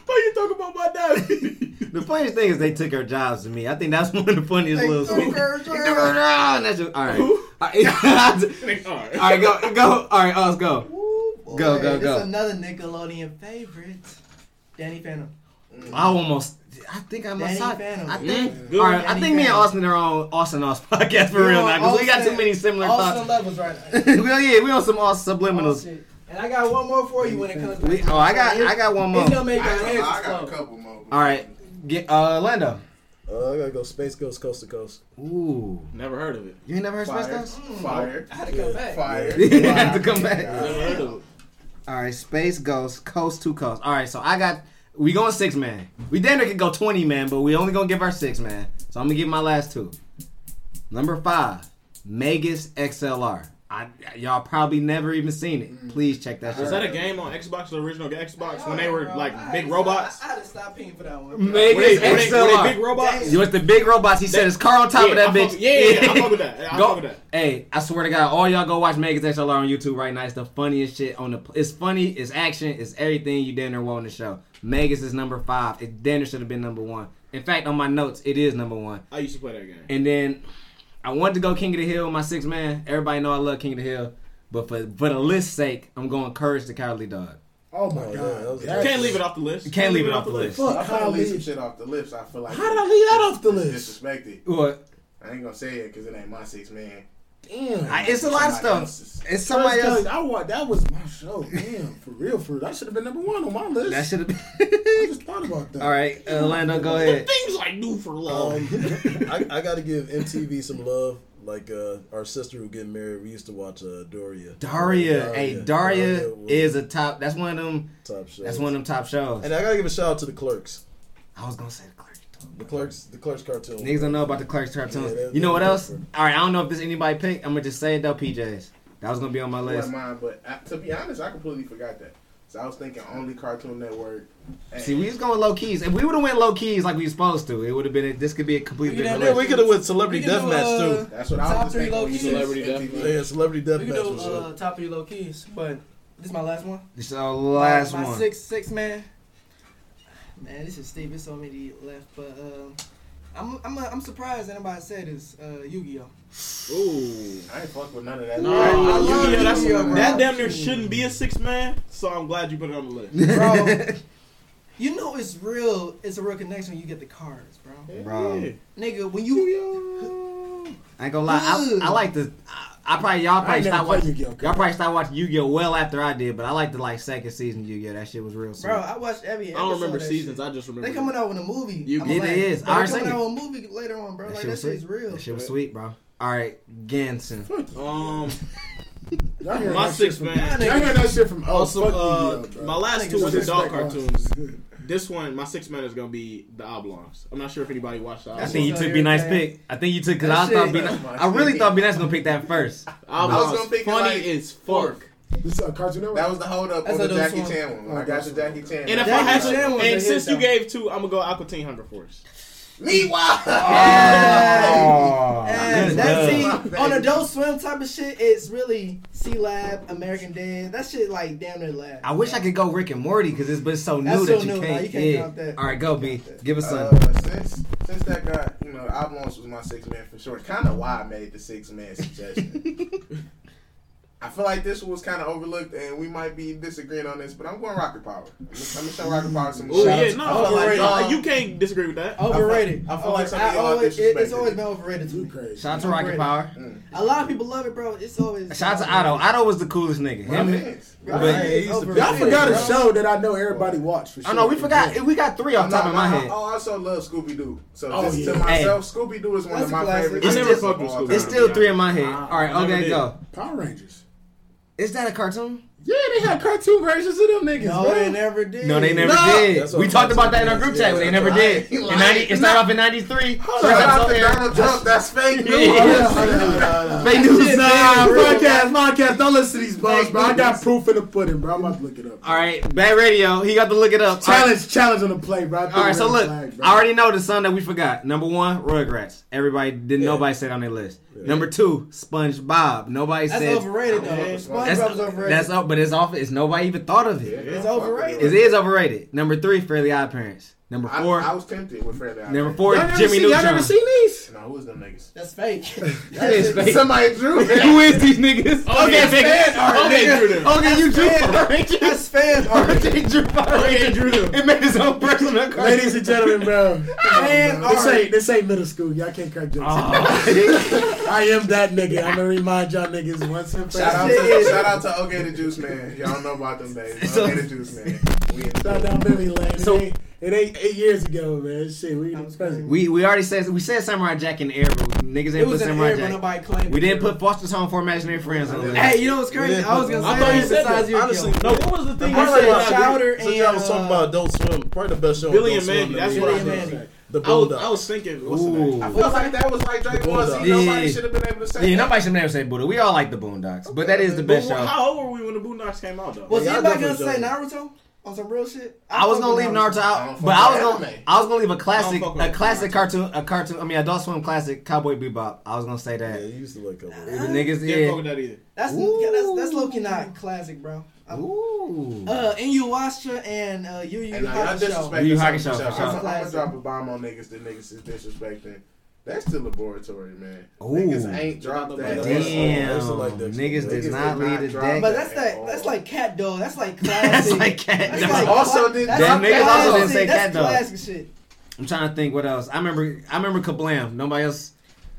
Why you talking about my diabetes? The funniest thing is they took her jobs to me. I think that's one of the funniest They little took skits. her They took her jobs. That's just, all right. Who? all right, Like, all right. all right, go, go. All right, us go. Boy, Go, go, this go. another Nickelodeon favorite. Danny Phantom. I almost. I think I'm Danny outside. Phantom. I think. Mm, good. all right, I Danny think me and Austin are on Austin Us podcast for We real now because we got too many similar Austin thoughts. levels right now. well, yeah, we on some Austin Oh, subliminals. shit. And I got one more for you when it comes. We, back. oh, I got, I got one more. It's gonna make I, your got- I got a couple more. All right, get uh, Lando. Uh, I gotta go Space Ghost Coast to Coast. Ooh, Never heard of it. you ain't never heard Space Fire. Ghost? Fire. I had to come back. Fire. You had to come back. Never heard of it. All right, Space Ghost, Coast to Coast. All right, so I got we going six man. We damn near could go twenty man, but we only gonna give our six man. So I'm gonna give my last two. Number five, Megas XLR. I y'all probably never even seen it. Mm. Please check that shit. Was that a game on Xbox, the original Xbox, when they were like big robots? I, I had to stop paying for that one. bro. Megas Were they, were they, were they big robots? You want the big robots? He said his car on top Yeah, of that I bitch. fuck- yeah, yeah, yeah, I fuck with that. I Go- fuck with that. Hey, I swear to God, all y'all go watch Megas XLR on YouTube right now. It's the funniest shit on the. It's funny. It's action. It's everything you damn near want in the show. Megas is number five. It damn near should have been number one. In fact, on my notes, it is number one. I used to play that game. And then I wanted to go King of the Hill, with my six man. Everybody know I love King of the Hill, but for for the list's sake, I'm going Courage the Cowardly Dog. Oh my Oh, god. that was- That's- Can't leave it off the list. You can't leave it off the list. Fuck, I how finally leave some shit off the lips. I feel like How did I leave that off the list? disrespected. What? I ain't gonna say it because it ain't my six man. Damn. I, it's a lot of stuff. else's. It's somebody First else. I wa- that was my show. Damn, for real, for real. That should have been number one on my list. That should have been. I been. just thought about that. All right, uh, Lando, go ahead. Things I do for love. Um, I, I got to give MTV some love. Like uh, our sister who getting married, we used to watch uh, Doria. Daria, hey, Daria was is a top. That's one of them. top shows. That's one of them top shows. And I gotta give a shout out to the Clerks. I was gonna say the Clerks. The Clerks, the Clerks cartoon. Niggas don't know about the Clerks cartoons. Yeah, you know what that- else? All right, I don't know if this anybody picked. I'm gonna just say it though. PJs. That was gonna be on my list. Wasn't mine, but uh, to be honest, I completely forgot that. So I was thinking only Cartoon Network. and- See, we was going low keys. If we would have went low keys like we was supposed to, it would have been. A, this could be a completely We could different have- Yeah, we could have went Celebrity We could do, Deathmatch uh, too. That's what I was thinking. when low-key. said Celebrity MTV. Yeah, Celebrity We Deathmatch can do was uh, uh, top three low keys, but this is my last one. This is our last my, my one. six six man. Man, this is Steve. There's so many left, but um, I'm I'm I'm surprised anybody said is uh, Yu-Gi-Oh. Ooh. I ain't fuck with none of that. No, I love Yu-Gi-Oh, that's- Yu-Gi-Oh, that damn near shouldn't be a six man, so I'm glad you put it on the list. Bro. You know it's real. It's a real connection when you get the cards, bro. Bro. Yeah. Nigga, when you I ain't gonna lie. I, I like the. I, I probably y'all probably ain't never stopped watching. Yu-Gi-Oh, Y'all probably stopped watching Yu-Gi-Oh well after I did, but I like the like second season Yu-Gi-Oh. That shit was real. Sweet. bro, I watched every. I don't remember of that seasons. shit. I just remember. They coming out with a movie. You- I'm It like, is. I They coming seen out with a movie later on, bro. That Like shit that shit's sweet. real. That shit was sweet, bro. All right, Ganson. Um, Y'all hear my that six shit from- man. Y'all hear that shit from oh, Also, fuck uh, Yu-Gi-Oh, my last two was the dog cartoons. This one, my six man is gonna be the Oblongs. I'm not sure if anybody watched the I think you took Be Nice everything- pick. I think you took because That I thought Be That's Nice. I really shit. thought Be Nice gonna pick that first. I was gonna pick it funny like as fuck. This uh, Cartoon Network. That was the hold up on the Jackie Swim. Chan one. Oh, I got the Jackie Chan. And if I had to, Chan and since you gave two, I'm gonna go Aqua Teen Hunger Force. Meanwhile, Oh, And good that stuff. see on Adult Swim type of shit, it's really Sealab, American Dad. That shit like damn near lab. I wish I could go Rick and Morty because it's been so That's new so that you new, can't. nah, you can't yeah. count that. All right, go B. Give us uh, some. since since that got you know, album launch was my six man for sure. Kind of why I made the six man suggestion. I feel like this was kind of overlooked, and we might be disagreeing on this, but I'm going Rocket Power. I'm gonna show Rocket Power some. Oh shout yeah, out no, I feel like, no, um, you can't disagree with that. Overrated. I feel like some of I y'all always, it, it's always been overrated to me. crazy. Shout out to Rocket Power. A lot of people love it, bro. It's always Shout out to Otto. Otto was the coolest nigga. My Him. mans. Bro, But- it's Y'all forgot a bro. show that I know everybody watched. For sure. Oh no, we forgot. We got three off the top of my I- head. I also love Scooby Doo. So Oh, just yeah. to myself, Scooby Doo is one That's of my classic. favorite. I never fucked with Scooby-Doo. It's still three in my head. All right, okay, go. Power Rangers. Is that a cartoon? Yeah, they had cartoon versions of them niggas. No, bro. they never did. No, they never No. did. We talked about that in our group chat. but They never right. did. He In 90, it started off in '93. Shout out to Donald Trump. That's fake news. Fake news. Nah, Bro. podcast, podcast. Don't listen to these bugs, bro. I got proof in the pudding, bro. I'm about to look it up. All right, bad radio. He got to look it up. All right. Challenge, challenge on the play, bro. All right, so look, flag. I already know the song that we forgot. Number one, Rugrats. Everybody didn't. Nobody said on their list. Number two, SpongeBob. Nobody That's said. overrated though. That's, SpongeBob's overrated. that's up, but it's off. It's nobody even thought of it. It's overrated. It is overrated. Number three, Fairly Odd Parents. Number four, I was tempted with Fairly Odd number four, Y'all never Jimmy seen, y'all never seen these? No, who is them niggas? That's fake. That is fake. Somebody drew it. Who is these niggas? Oh, okay, okay, fan art, okay, nigga. drew them. okay, you drew fan- Power Rangers. That's fan art. Okay, drew Power Rangers. drew them. It made his own personal cartoon. Ladies and gentlemen, bro. Fan This art. ain't this ain't middle school. Y'all can't crack jokes. Oh. I am that nigga. I'm gonna remind y'all niggas once and for Shout out all. to shout out to Okay the Juice Man. Y'all know about them days. So- Okay the Juice Man. We in Shout down memory lane. So- it, ain't, eight years ago, man. Shit, we in the present. We we already said we said Samurai Jack in the air, but niggas It didn't put was in the Samurai air, Jack. nobody claimed We didn't put Foster's Home for Imaginary Friends on the list. Hey, you know what's crazy? I was gonna I say thought you said besides that. your Honestly, kill. No, what was the thing? I you said said? Chowder Since and y'all was talking uh, about Adult Swim, probably the best show. on Billy Adult and Mandy, that's what I watched. was thinking. The I was, I was thinking, what's the name? I Ooh. feel like that was like Dragon Ball Z. Nobody Yeah. should have been able to say Yeah, that. nobody should never say Buddha. We all like the Boondocks, but that is the But best show. how old were we when the Boondocks came out, though? Was Yeah, anybody gonna say Naruto on some real shit? I was gonna leave Naruto I out, don't but I was gonna anime. I was gonna leave a classic fuck a classic cartoon a cartoon. I mean, Adult Swim classic Cowboy Bebop. I was gonna say Yeah, that. you used to like a The niggas, Didn't fuck with yeah. that either. That's Ooh. that's that's low key not classic, bro. I'm- Ooh. Uh, Inuyasha and uh, Yu Yu y'all Hakusho. disrespecting Yu Yu something Hakusho, for for sure. sure. I'm, I'm gonna drop a bomb on niggas that niggas is disrespecting. That's the laboratory, man. Ooh. Niggas ain't dropped that. Damn, I like that. niggas Niggas does not did lead not the drop deck. But that's at that. That's like cat dog. That's like classic. That's like cat That's dog. like Also did- that's Damn, like niggas also didn't say That's cat dog. classic shit. I'm trying to think what else. I remember. I remember Kablam. Nobody else.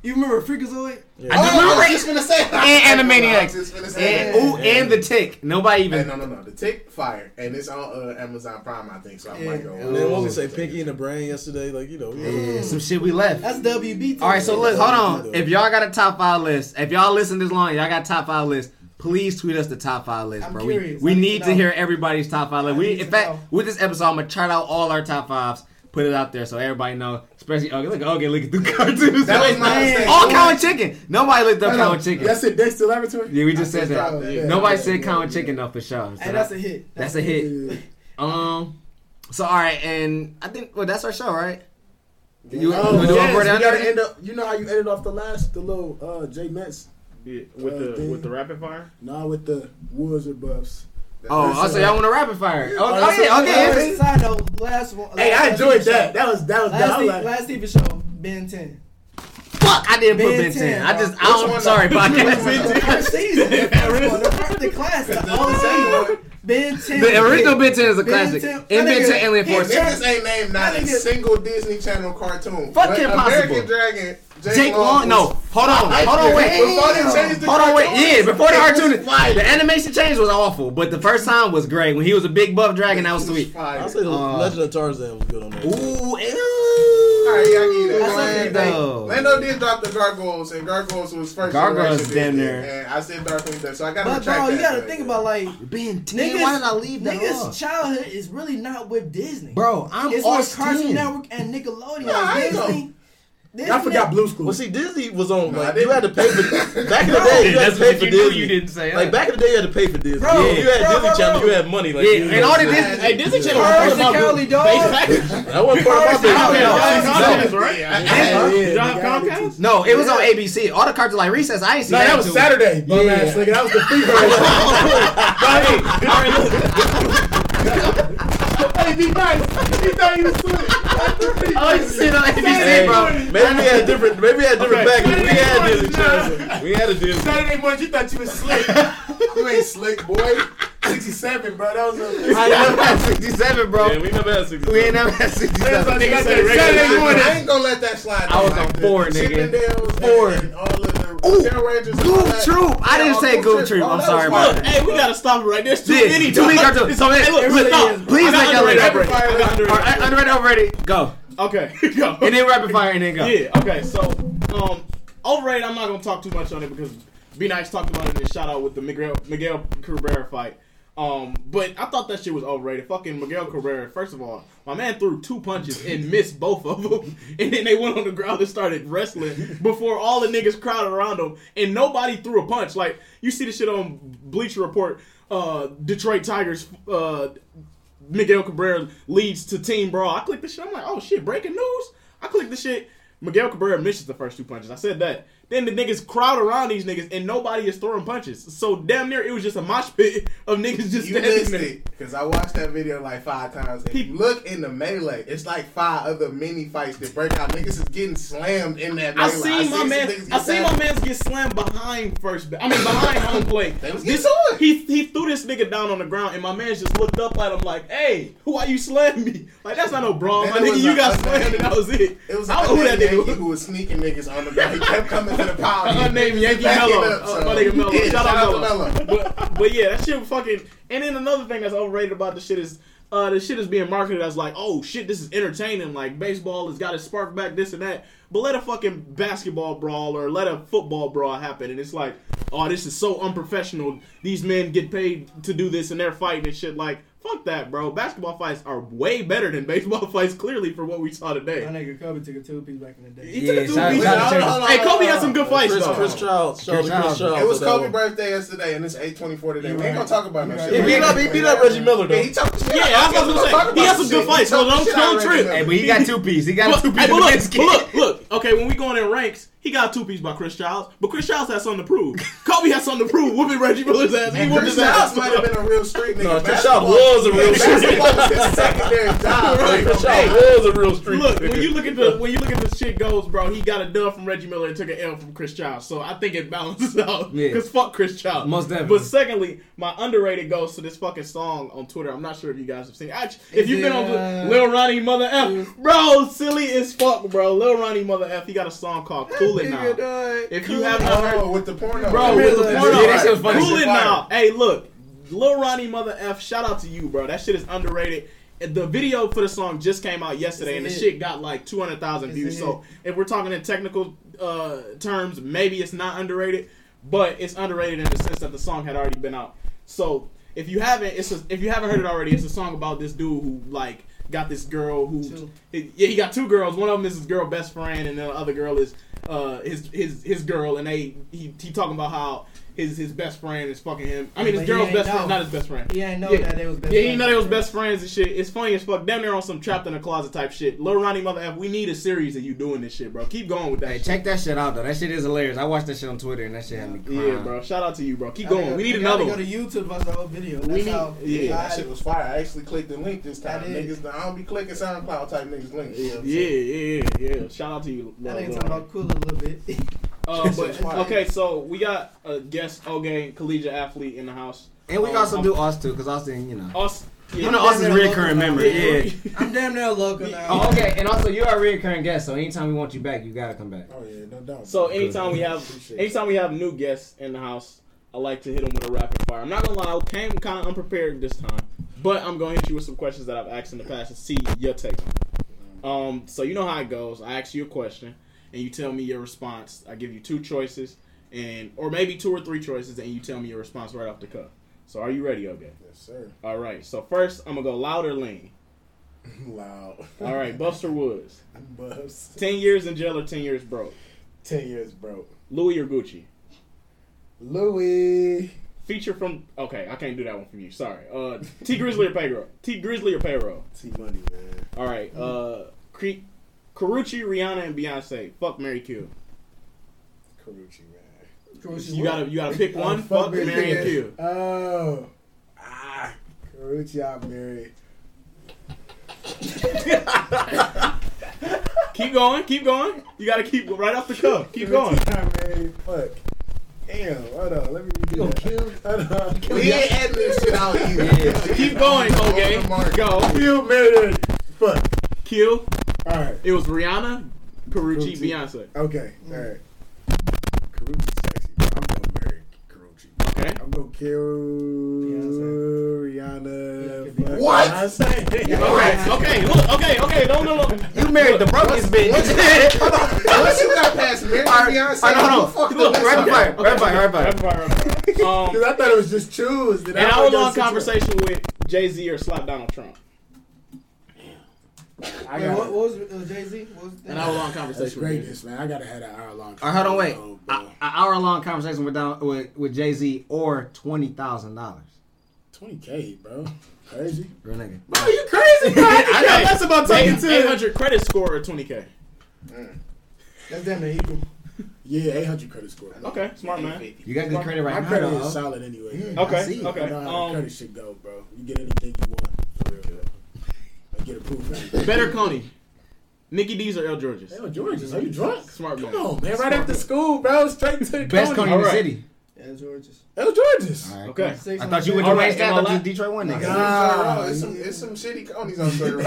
You remember Freakazoid? Yeah. I do Oh, remember I was just gonna say and I Animaniacs. was just gonna say And, that. ooh, and the Tick. Nobody Hey, even. no, no, no. The Tick Fire, and it's on uh, Amazon Prime, I think. So I might go. On And then what Ooh. we say, Pinky in the Brain yesterday, like you know. you. Yeah, some shit we left. That's WB. All right, so look, hold on. If y'all got a top five list, if y'all listen this long, y'all got top five list. Please tweet us the top five list, I'm bro. curious. We, we need need to to hear everybody's top five list. I We, in to fact, know. with this episode, I'm gonna chart out all our top fives, put it out there so everybody know. Especially, okay, look, okay, looking through cartoons. That was my All Cow and Chicken. Nobody looked up No, Cow and Chicken. That's it. Dexter Laboratory. Yeah, we just I said that. that. Yeah. Nobody Yeah, said yeah, Cow and yeah. Chicken though for sure. So Hey, that's a hit. That's a hit. Yeah. Um. So all right, and I think well that's our show, right? You, Oh, you yes, over gotta end up. You know how you ended off the last, the little uh, J Metz. Yeah, with Uh, the thing. with the rapid fire. Nah, with the Woods or Buffs. Oh, That's oh, so y'all want to rapid fire? Oh, Oh, that's yeah, okay. Last- okay. Side note, last one. Hey, I enjoyed TV that. show. That was that was Last, that was last TV show, Ben 10. Fuck, I didn't put Ben Ben 10. 10, I just, Which I one don't, sorry, though? podcast. First season. The first one. The first the classic. The old season. Ben 10. The original Ben 10 is a Ben classic. 10 And Ben 10 Alien Force. turned- Niggas ain't named not a single Disney Channel cartoon. Fuck But Impossible. American Dragon. Jake Long, no, hold on, hold on, wait. Before they changed the Hold on, wait. Yeah, before the cartoon, fire. the animation change was awful, but the first time was great. When he was a big buff dragon, that was sweet. fire. I say the Uh, Legend of Tarzan was good on that. Ooh, All right, yeah, I give you that. That's Lando- though. Lando did drop the Gargoyles, and Gargoyles was first. Gargoyles generation damn near. And I said Darkwing Duck, so I got to But bro, you gotta think about like Ben 10. niggas. Why did I leave that Niggas' childhood is really not with Disney. Bro, I'm it's all with Cartoon Network and Nickelodeon. Nah, I ain't Disney. I forgot Blue School. Well, see, Disney was on. No, Like, you had to pay for. Back in the day, you had to that's pay what for you knew Disney. you didn't say. Like back in the day, you had to pay for Disney. Bro, Yeah, you had bro, Disney bro, Channel, bro. you had money. Like, Yeah, you and all the Disney- Hey, Disney Channel was the talking Cali about package. That wasn't part of my Curse business. the Yeah, Cali y'all had Comcast, right? Yeah, Yeah, y'all have yeah, Comcast? No, it was on ABC. All the cartoons like Recess. I ain't see No, that. that was. Saturday. Bum ass nigga. That was the free version. hey, be nice. He thought he was swimming. Oh, you see it on ABC, bro. Maybe we had different. Maybe we had different Okay. back. We had Disney Channel. We had a Disney. Saturday morning, you thought you was slick. You ain't slick, boy. 67, bro. That was a. I never had 67, bro. Yeah, we never had 60. We ain't never had 67. Nigga Nigga said said regular Saturday morning. I ain't gonna let that slide. I was on Like, four, the nigga. Chippendales Four. And, and all of the Ooh, Power Rangers. and all Goof. Troop. I didn't say Goof Troop. I'm sorry that. Hey, we gotta stop it right there. There's too Yeah, many. too many cartoons. So, Hey, look, look, really no. is. Please make y'all underrated, elaborate. I got underrated. All right, underrated, overrated. Go. Okay, go. And then rapid fire, and then go. Yeah, okay, so um overrated, I'm not gonna talk too much on it because Be Nice talked about it in his shout out with the Miguel Miguel Cabrera fight. Um, but I thought that shit was overrated. Fucking Miguel Cabrera, first of all, my man threw two punches and missed both of them. And then they went on the ground and started wrestling before all the niggas crowded around them, And nobody threw a punch. Like, you see the shit on Bleacher Report, uh, Detroit Tigers, uh, Miguel Cabrera leads to team brawl. I click the shit. I'm like, oh shit, breaking news. I click the shit. Miguel Cabrera misses the first two punches. I said that. Then the niggas crowd around these niggas and nobody is throwing punches. So damn near it was just a mosh pit of niggas just You standing there. because I watched that video like five times. If He- you look in the melee, it's like five other mini fights that break out. Niggas is getting slammed in that I melee. seen my some man. I seen my man get slammed behind first. I mean behind home plate. This- getting to it. He he threw this nigga down on the ground, and my man just looked up at him like, "Hey, why you slam me? Like that's not no brawl, my nigga. You got slammed, and that was it. It was I don't know who that nigga was. who was sneaking niggas on the ground. He kept coming power. Unnamed Yankee Mello. up, so- my nigga Mello. Yeah, Shout out. Mello. But, but yeah, that shit fucking. And then another thing that's overrated about the shit is. Uh, the shit is being marketed as like, oh shit, this is entertaining. Like baseball has got to spark back this and that. But let a fucking basketball brawl or let a football brawl happen, and it's like, oh, this is so unprofessional. These men get paid to do this, and they're fighting and shit. Like, fuck that, bro. Basketball fights are way better than baseball fights. Clearly, for what we saw today. My nigga Kobe took a two piece back in the day. He took a Yeah, two shout- piece. shout out to- Hold on, Hey, hold Kobe on, had some good fights Chris, though. Chris Childs. Shout out to Chris Childs. Childs. It was Kobe's birthday yesterday, and it's 8:24 today. We ain't gonna talk about no shit. He beat up, he beat up Reggie Miller Yeah, though. he talked shit. Yeah, I I was about to gonna say, he had some good fights, so don't- shit don't trip. Hey, but he got two piece. He got Look, a two piece. hey, but look, but look, look. Okay, when we going in ranks, he got two piece by Chris Childs, but Chris Childs has something to prove. Kobe has something to prove. Whooping Reggie Miller's ass. He And whooped his ass. Might have been a real street nigga. No, Chris Childs was a real Basketball street was his secondary job. Right. Chris Hey. Childs was a real street. Look, nigga. when you look at the when you look at the shit goes, bro, he got a dub from Reggie Miller and took an L from Chris Childs. So I think it balances out. Yeah. Cause fuck Chris Childs. Most definitely. But secondly, my underrated goes to this fucking song on Twitter. I'm not sure if you guys have seen. it. Actually, if you've been on uh, Lil Ronnie Mother F, bro, silly as fuck, bro. Lil Ronnie Mother F, he got a song called Cool It Now. If you have not heard, Oh, with the porno. Bro, with the porno. Yeah, that shit was funny. Cool it now. Hey, look, Lil Ronnie Mother F. Shout out to you, bro. That shit is underrated. The video for the song just came out yesterday, and the shit got like two hundred thousand views. So if we're talking in technical uh, terms, maybe it's not underrated, but it's underrated in the sense that the song had already been out. So if you haven't, it's a, if you haven't heard it already, it's a song about this dude who like got this girl who Two. yeah he got two girls. One of them is his girl best friend, and the other girl is uh his his his girl. And they he he talking about how his his best friend is fucking him. I mean his But he girl's best know. friend, not his best friend. He ain't know Yeah. that they was best Yeah, he friends. know they was best friends and shit. It's funny as fuck. Damn near on some trapped in a closet type shit. Lil Ronnie Mother F, we need a series of you doing this shit, bro. Keep going with that. Hey, shit. check that shit out though. That shit is hilarious. I watched that shit on Twitter and that shit had me crying. Yeah, bro. Shout out to you, bro. Keep I going. gotta- We need I another gotta. Go to YouTube, watch the whole video. That's We need- how. yeah, That shit was fire. I actually clicked the link this time. I. Niggas, I don't be clicking SoundCloud type niggas links. You know what I'm Yeah, yeah, yeah, yeah. Shout out to you. That Lil- nigga talking about cool a little bit. Uh, but okay, so we got a guest, okay, collegiate athlete in the house. And we Um, can also um, do us too, because Austin, you know. Us. You know, Austin's a reoccurring member. Yeah. Yeah. I'm damn near local now. Oh, okay. And also, you're a reoccurring guest, so anytime we want you back, you gotta come back. Oh yeah, no doubt. So anytime we have, anytime we have new guests in the house, I like to hit them with a rapid fire. I'm not gonna lie, I came kind of unprepared this time, but I'm gonna hit you with some questions that I've asked in the past and see your take. Um, so you know how it goes. I ask you a question, and you tell me your response. I give you two choices, and or maybe two or three choices, and you tell me your response right off the cuff. So are you ready, okay? Yes, sir. All right. So first, I'm gonna go loud or lean. Loud. All right, Buster Woods. Bubs. Ten years in jail or ten years broke. Ten years, bro. Louis or Gucci. Louis. Feature from. Okay, I can't do that one from you. Sorry. Uh, Tee Grizzley or payroll. Tee Grizzley or payroll. T Money, man. All right. Uh, Cre- Karrueche, Rihanna, and Beyonce. Fuck Mary Q. Karrueche, man. You gotta you gotta pick one. Oh, fuck me, Mary and. Q. Oh. Ah. Karrueche, I'm married. Keep going. Keep going. You gotta keep right off the cuff. Keep going. I'm married. Fuck. Damn, hold on. Let me redo that. Hold on. We ain't adding this shit out either. Keep going. Okay. Go. You married. Fuck. Q. All right. It was Rihanna, Karrueche, Karrueche. Beyonce. Okay. All right. Karrueche sexy. bro. I'm gonna marry Karrueche. Okay. I'm gonna kill Rihanna. fuck What? Beyonce. Okay. Okay. Look. Okay. Okay. No. No. No. You married the brokest bitch. Once you got past Mary Beyonce, Alright, hold who on. fucked Look, up rapid fire, that rapid fire, rapid fire. Rapid fire. Um, Because I thought it was just choose. Did an I hour know long conversation with Jay Z or slap Donald Trump. I Wait, got what, what was uh, Jay Z? What was the An hour long That's conversation. with greatness, man. I gotta have that hour long. All right, hold on, wait. Oh, An hour long conversation with Don, with, with Jay Z or twenty thousand dollars. 20k, bro. Crazy. Real nigga. Bro, you crazy, man. I know. That's about taking to. 800 credit score or 20k. That's damn near equal. Yeah, 800 credit score. bro. Okay, smart man. You got good credit right My now. credit dog. is solid anyway. man. I Okay, see. okay. I know how Um, credit shit go, bro. You get anything you want. For real, bro. I get approved. Better Coney. Nikki D's or L George's? Hell, Georges, are you drunk? Smart man. Come on, man. Right after school, bro. Straight to the Best Coney. Coney in the Alright. city. Yeah, George's. Hell, Georges. All right, Okay. cool. I thought you on went the to Alright, Wayne State. I am I thought you li- Detroit one nigga. God. It's some, it's some shitty conies on Twitter.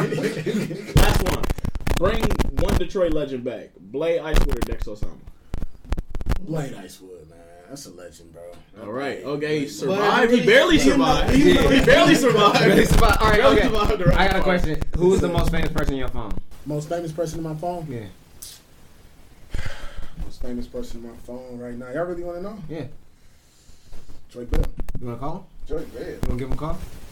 Last one. Bring one Detroit legend back. Blade Icewood or Dex Osama? Blade Icewood, man. That's a legend, bro. All right. Okay. He survived. He barely survived. He barely survived. Really survived. All right, okay. survived I got a question. Who's the most famous person in your phone? Most famous person in my phone? Yeah. Most famous person in my phone right now. Y'all really want to know? Yeah. Troy Bill. You wanna call him? Joey Bad. You wanna give him a call? I don't play. Is this- Yeah, give him a call.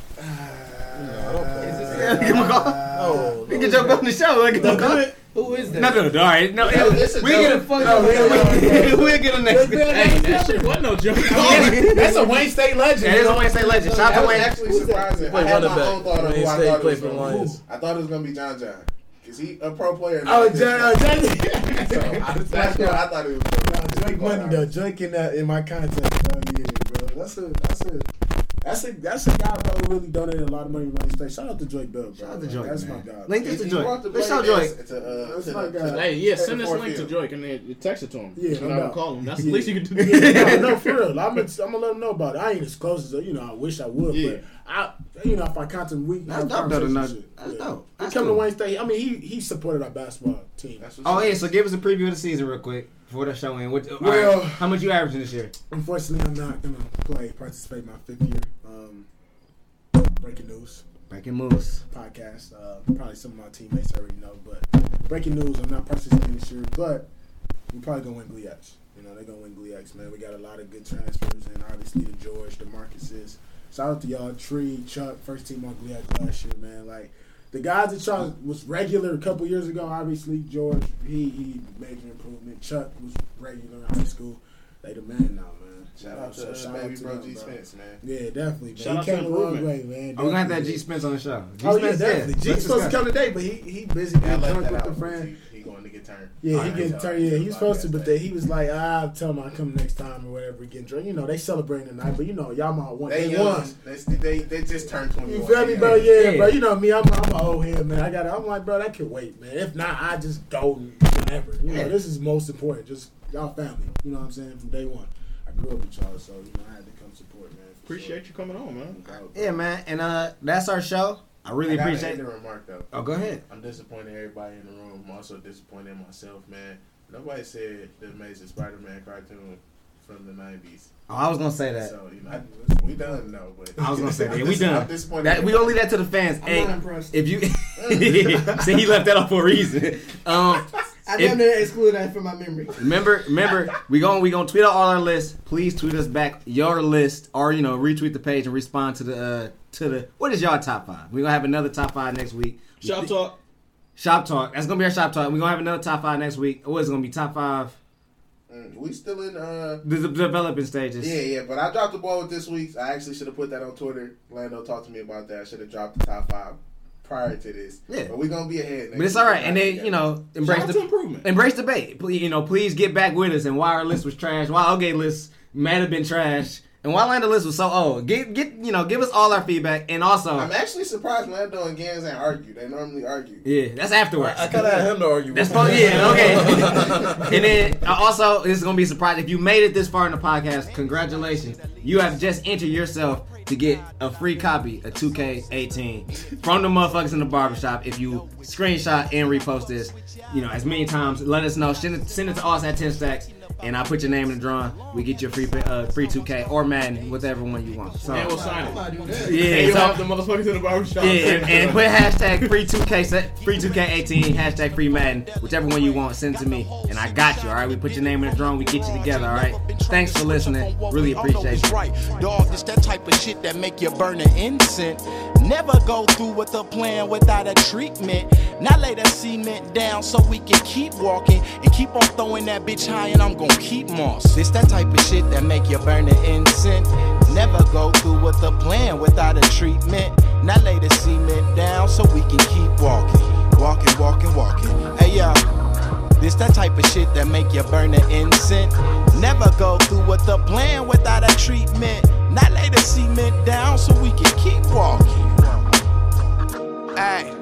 Oh, We can jump on the show. Like, no, no, Who is that? no, no. All right, no. No, it's a we get a joke. fuck. No, we ain't- We'll get him next. Troy Hey, that shit wasn't no joke. That's a Wayne State legend. That is a Wayne State legend. Shout out to Wayne. actually surprising. I had my own thought of Wayne who I thought it was for going to be. I thought it was going to be John John. Is he a pro player. Oh, not this John, guy. uh, John. So I, that's what I thought it was going to be. Drake money though. Drake in that in my context. Oh yeah, bro. That's a that's a that's a that's a guy bro who really donated a lot of money to Wayne State. Shout out to Drake Bell, bro. Shout out to Like, That's man. my guy. Link He- this to Joy. brought the Let's show blame Joy. to, to, uh, That's to my guy. Hey, yeah, send this link to. Joy and then text it to him. Yeah, you no know, doubt. call him. That's the least you can do. Yeah, no, no, for real. I'm gonna, I'm gonna let them know about it. I ain't as close as you know. I wish I would, Yeah. but I, you know, if I contact we That's have dope, though, to conversations know- that's Yeah. dope. He That's come cool. to Wayne State. I mean, he he supported our basketball team. That's Oh yeah, said. so give us a preview of the season real quick before the show in. What, Well- right, how much you averaging this year? Unfortunately, I'm not gonna play participate in my fifth year. Breaking news. Breaking news podcast. Uh, probably some of my teammates already know, but breaking news: I'm not participating this year, but we're probably gonna win GLIAC. You know, they're gonna win GLIAC, man. We got a lot of good transfers, and obviously the George, the Marcuses. Shout out to y'all, Tree, Chuck, first team on GLIAC last year, man. Like the guys that y'all was regular a couple years ago. Obviously, George, he he major improvement. Chuck was regular in high school. They the man now, man. Shout out to So uh, shout baby out to bro G. Spence, man. Yeah, definitely. Man. Shout he out to came a long way, man. Oh, we're gonna have that G Spence on the show. G Oh yeah, Spence, definitely. G's Let's supposed to come today, but he he busy I getting drunk that with the out. friend. He, he going to get turned. Yeah, he getting turned. Yeah, he was supposed to, but day. then he was like, ah, "I'll tell him I'll come next time or whatever." Getting drunk, you know, they celebrating tonight, but you know, y'all my one. They They, won. They, they, they just turned 21. You feel me, bro? Yeah, Yeah. bro. You know me. I'm I'm an old head, man. I got. I'm like, bro, that could wait, man. If not, I just go whenever. You know, this is most important. Just y'all family. You know what I'm saying? From day one, I grew up with y'all, so you know, I had to come support, man. for Appreciate you coming on, man. Yeah, man, and uh, that's our show. I really I got appreciate. an ignorant remark though. Oh, go ahead. I'm disappointed everybody in the room. I'm also disappointed in myself, man. Nobody said the Amazing Spider-Man cartoon from the '90s. Oh, I was gonna say that. So you know, we done though. But I was gonna say that. Yeah, we dis- I'm done. That we gonna leave that to the fans. I'm hey, not impressed. if you see, he left that off for a reason. Um, I If- damn near excluded that from my memory. Remember, remember, we going we gonna tweet out all our lists. Please tweet us back your list, or you know, retweet the page and respond to the uh, to the what is y'all top five? We gonna have another top five next week. Shop talk. Shop talk. That's gonna be our shop talk. We gonna have another top five next week. What is it gonna be? Top five. Mm, we still in. uh The, the developing stages. Yeah, yeah, but I dropped the ball with this week's. I actually should have put that on Twitter. Lando talked to me about that. I should have dropped the top five prior to this. Yeah. but we're gonna be ahead. But it's all right, and then you know, embrace Shout the improvement. embrace debate. Please, you know, please get back with us. And why our list was trash, why okay list might have been trash, and why Lando list was so old. Get get you know, give us all our feedback, and also, I'm actually surprised Lando and Gans ain't argue. They normally argue. yeah, that's afterwards. I kind of had him to argue. That's with. supposed, yeah, okay. and then uh, also, this is gonna be a surprise. If you made it this far in the podcast, congratulations! You have just entered yourself to get a free copy of 2K18 from the motherfuckers in the barbershop. If you screenshot and repost this, you know, as many times, let us know. Send it, send it to us at 10 stacks, and I put your name in the drawing. We get you a free uh, free 2K or Madden, whichever one you want. So, And we'll sign it. I'll do. And yeah, you'll so- have the motherfuckers in the barbershop. yeah, and, and put hashtag free 2K free 2K18 hashtag free Madden, whichever one you want, send to me, and I got you. All right, we put your name in the drum, we get you together. All right, thanks for listening. Really appreciate it's you. right. Dog, it's that type of shit that make you burn an incense. Never go through with a plan without a treatment. Now lay that cement down so we can keep walking and keep on throwing that bitch high and I'm keep moss. It's that type of shit that make you burn an incense. Never go through with a plan without a treatment. Now lay the cement down so we can keep walking. Walking, walking, walking. Hey yo. This that type of shit that make you burn the incense. Never go through with a plan without a treatment. Not lay the cement down so we can keep walking. Ay,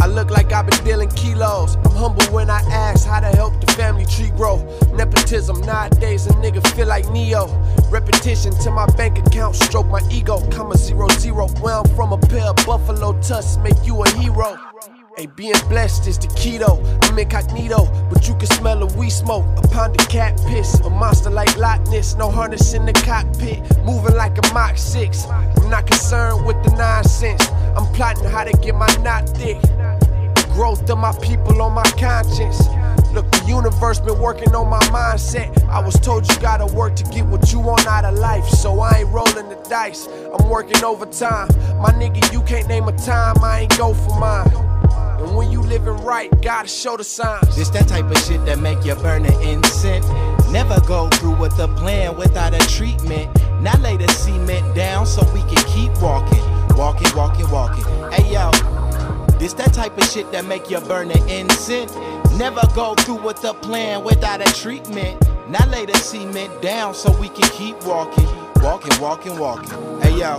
I look like I've been dealing kilos. I'm humble when I ask how to help the family tree grow. Nepotism nowadays, a nigga feel like Neo. Repetition to my bank account, stroke my ego. Comma zero zero. Where I'm from, a pair of buffalo tusks make you a hero. Hey, being blessed is the keto. I'm incognito, but you can smell a we smoke. Pound of cat piss, a monster like Loch Ness. No harness in the cockpit, moving like a Mach 6. I'm not concerned with the nonsense. I'm plotting how to get my knot thick. The growth of my people on my conscience. Look, the universe been working on my mindset. I was told you gotta work to get what you want out of life. So I ain't rolling the dice. I'm working overtime. My nigga, you can't name a time I ain't go for mine. And when you living right, gotta show the signs. This that type of shit that make you burn an incense. Never go through with a plan without a treatment. Now lay the cement down so we can keep walking. Walking, walking, walking. Hey yo, this that type of shit that make you burn an incense. Never go through with a plan without a treatment. Now lay the cement down so we can keep walking. Walking, walking, walking. Hey yo.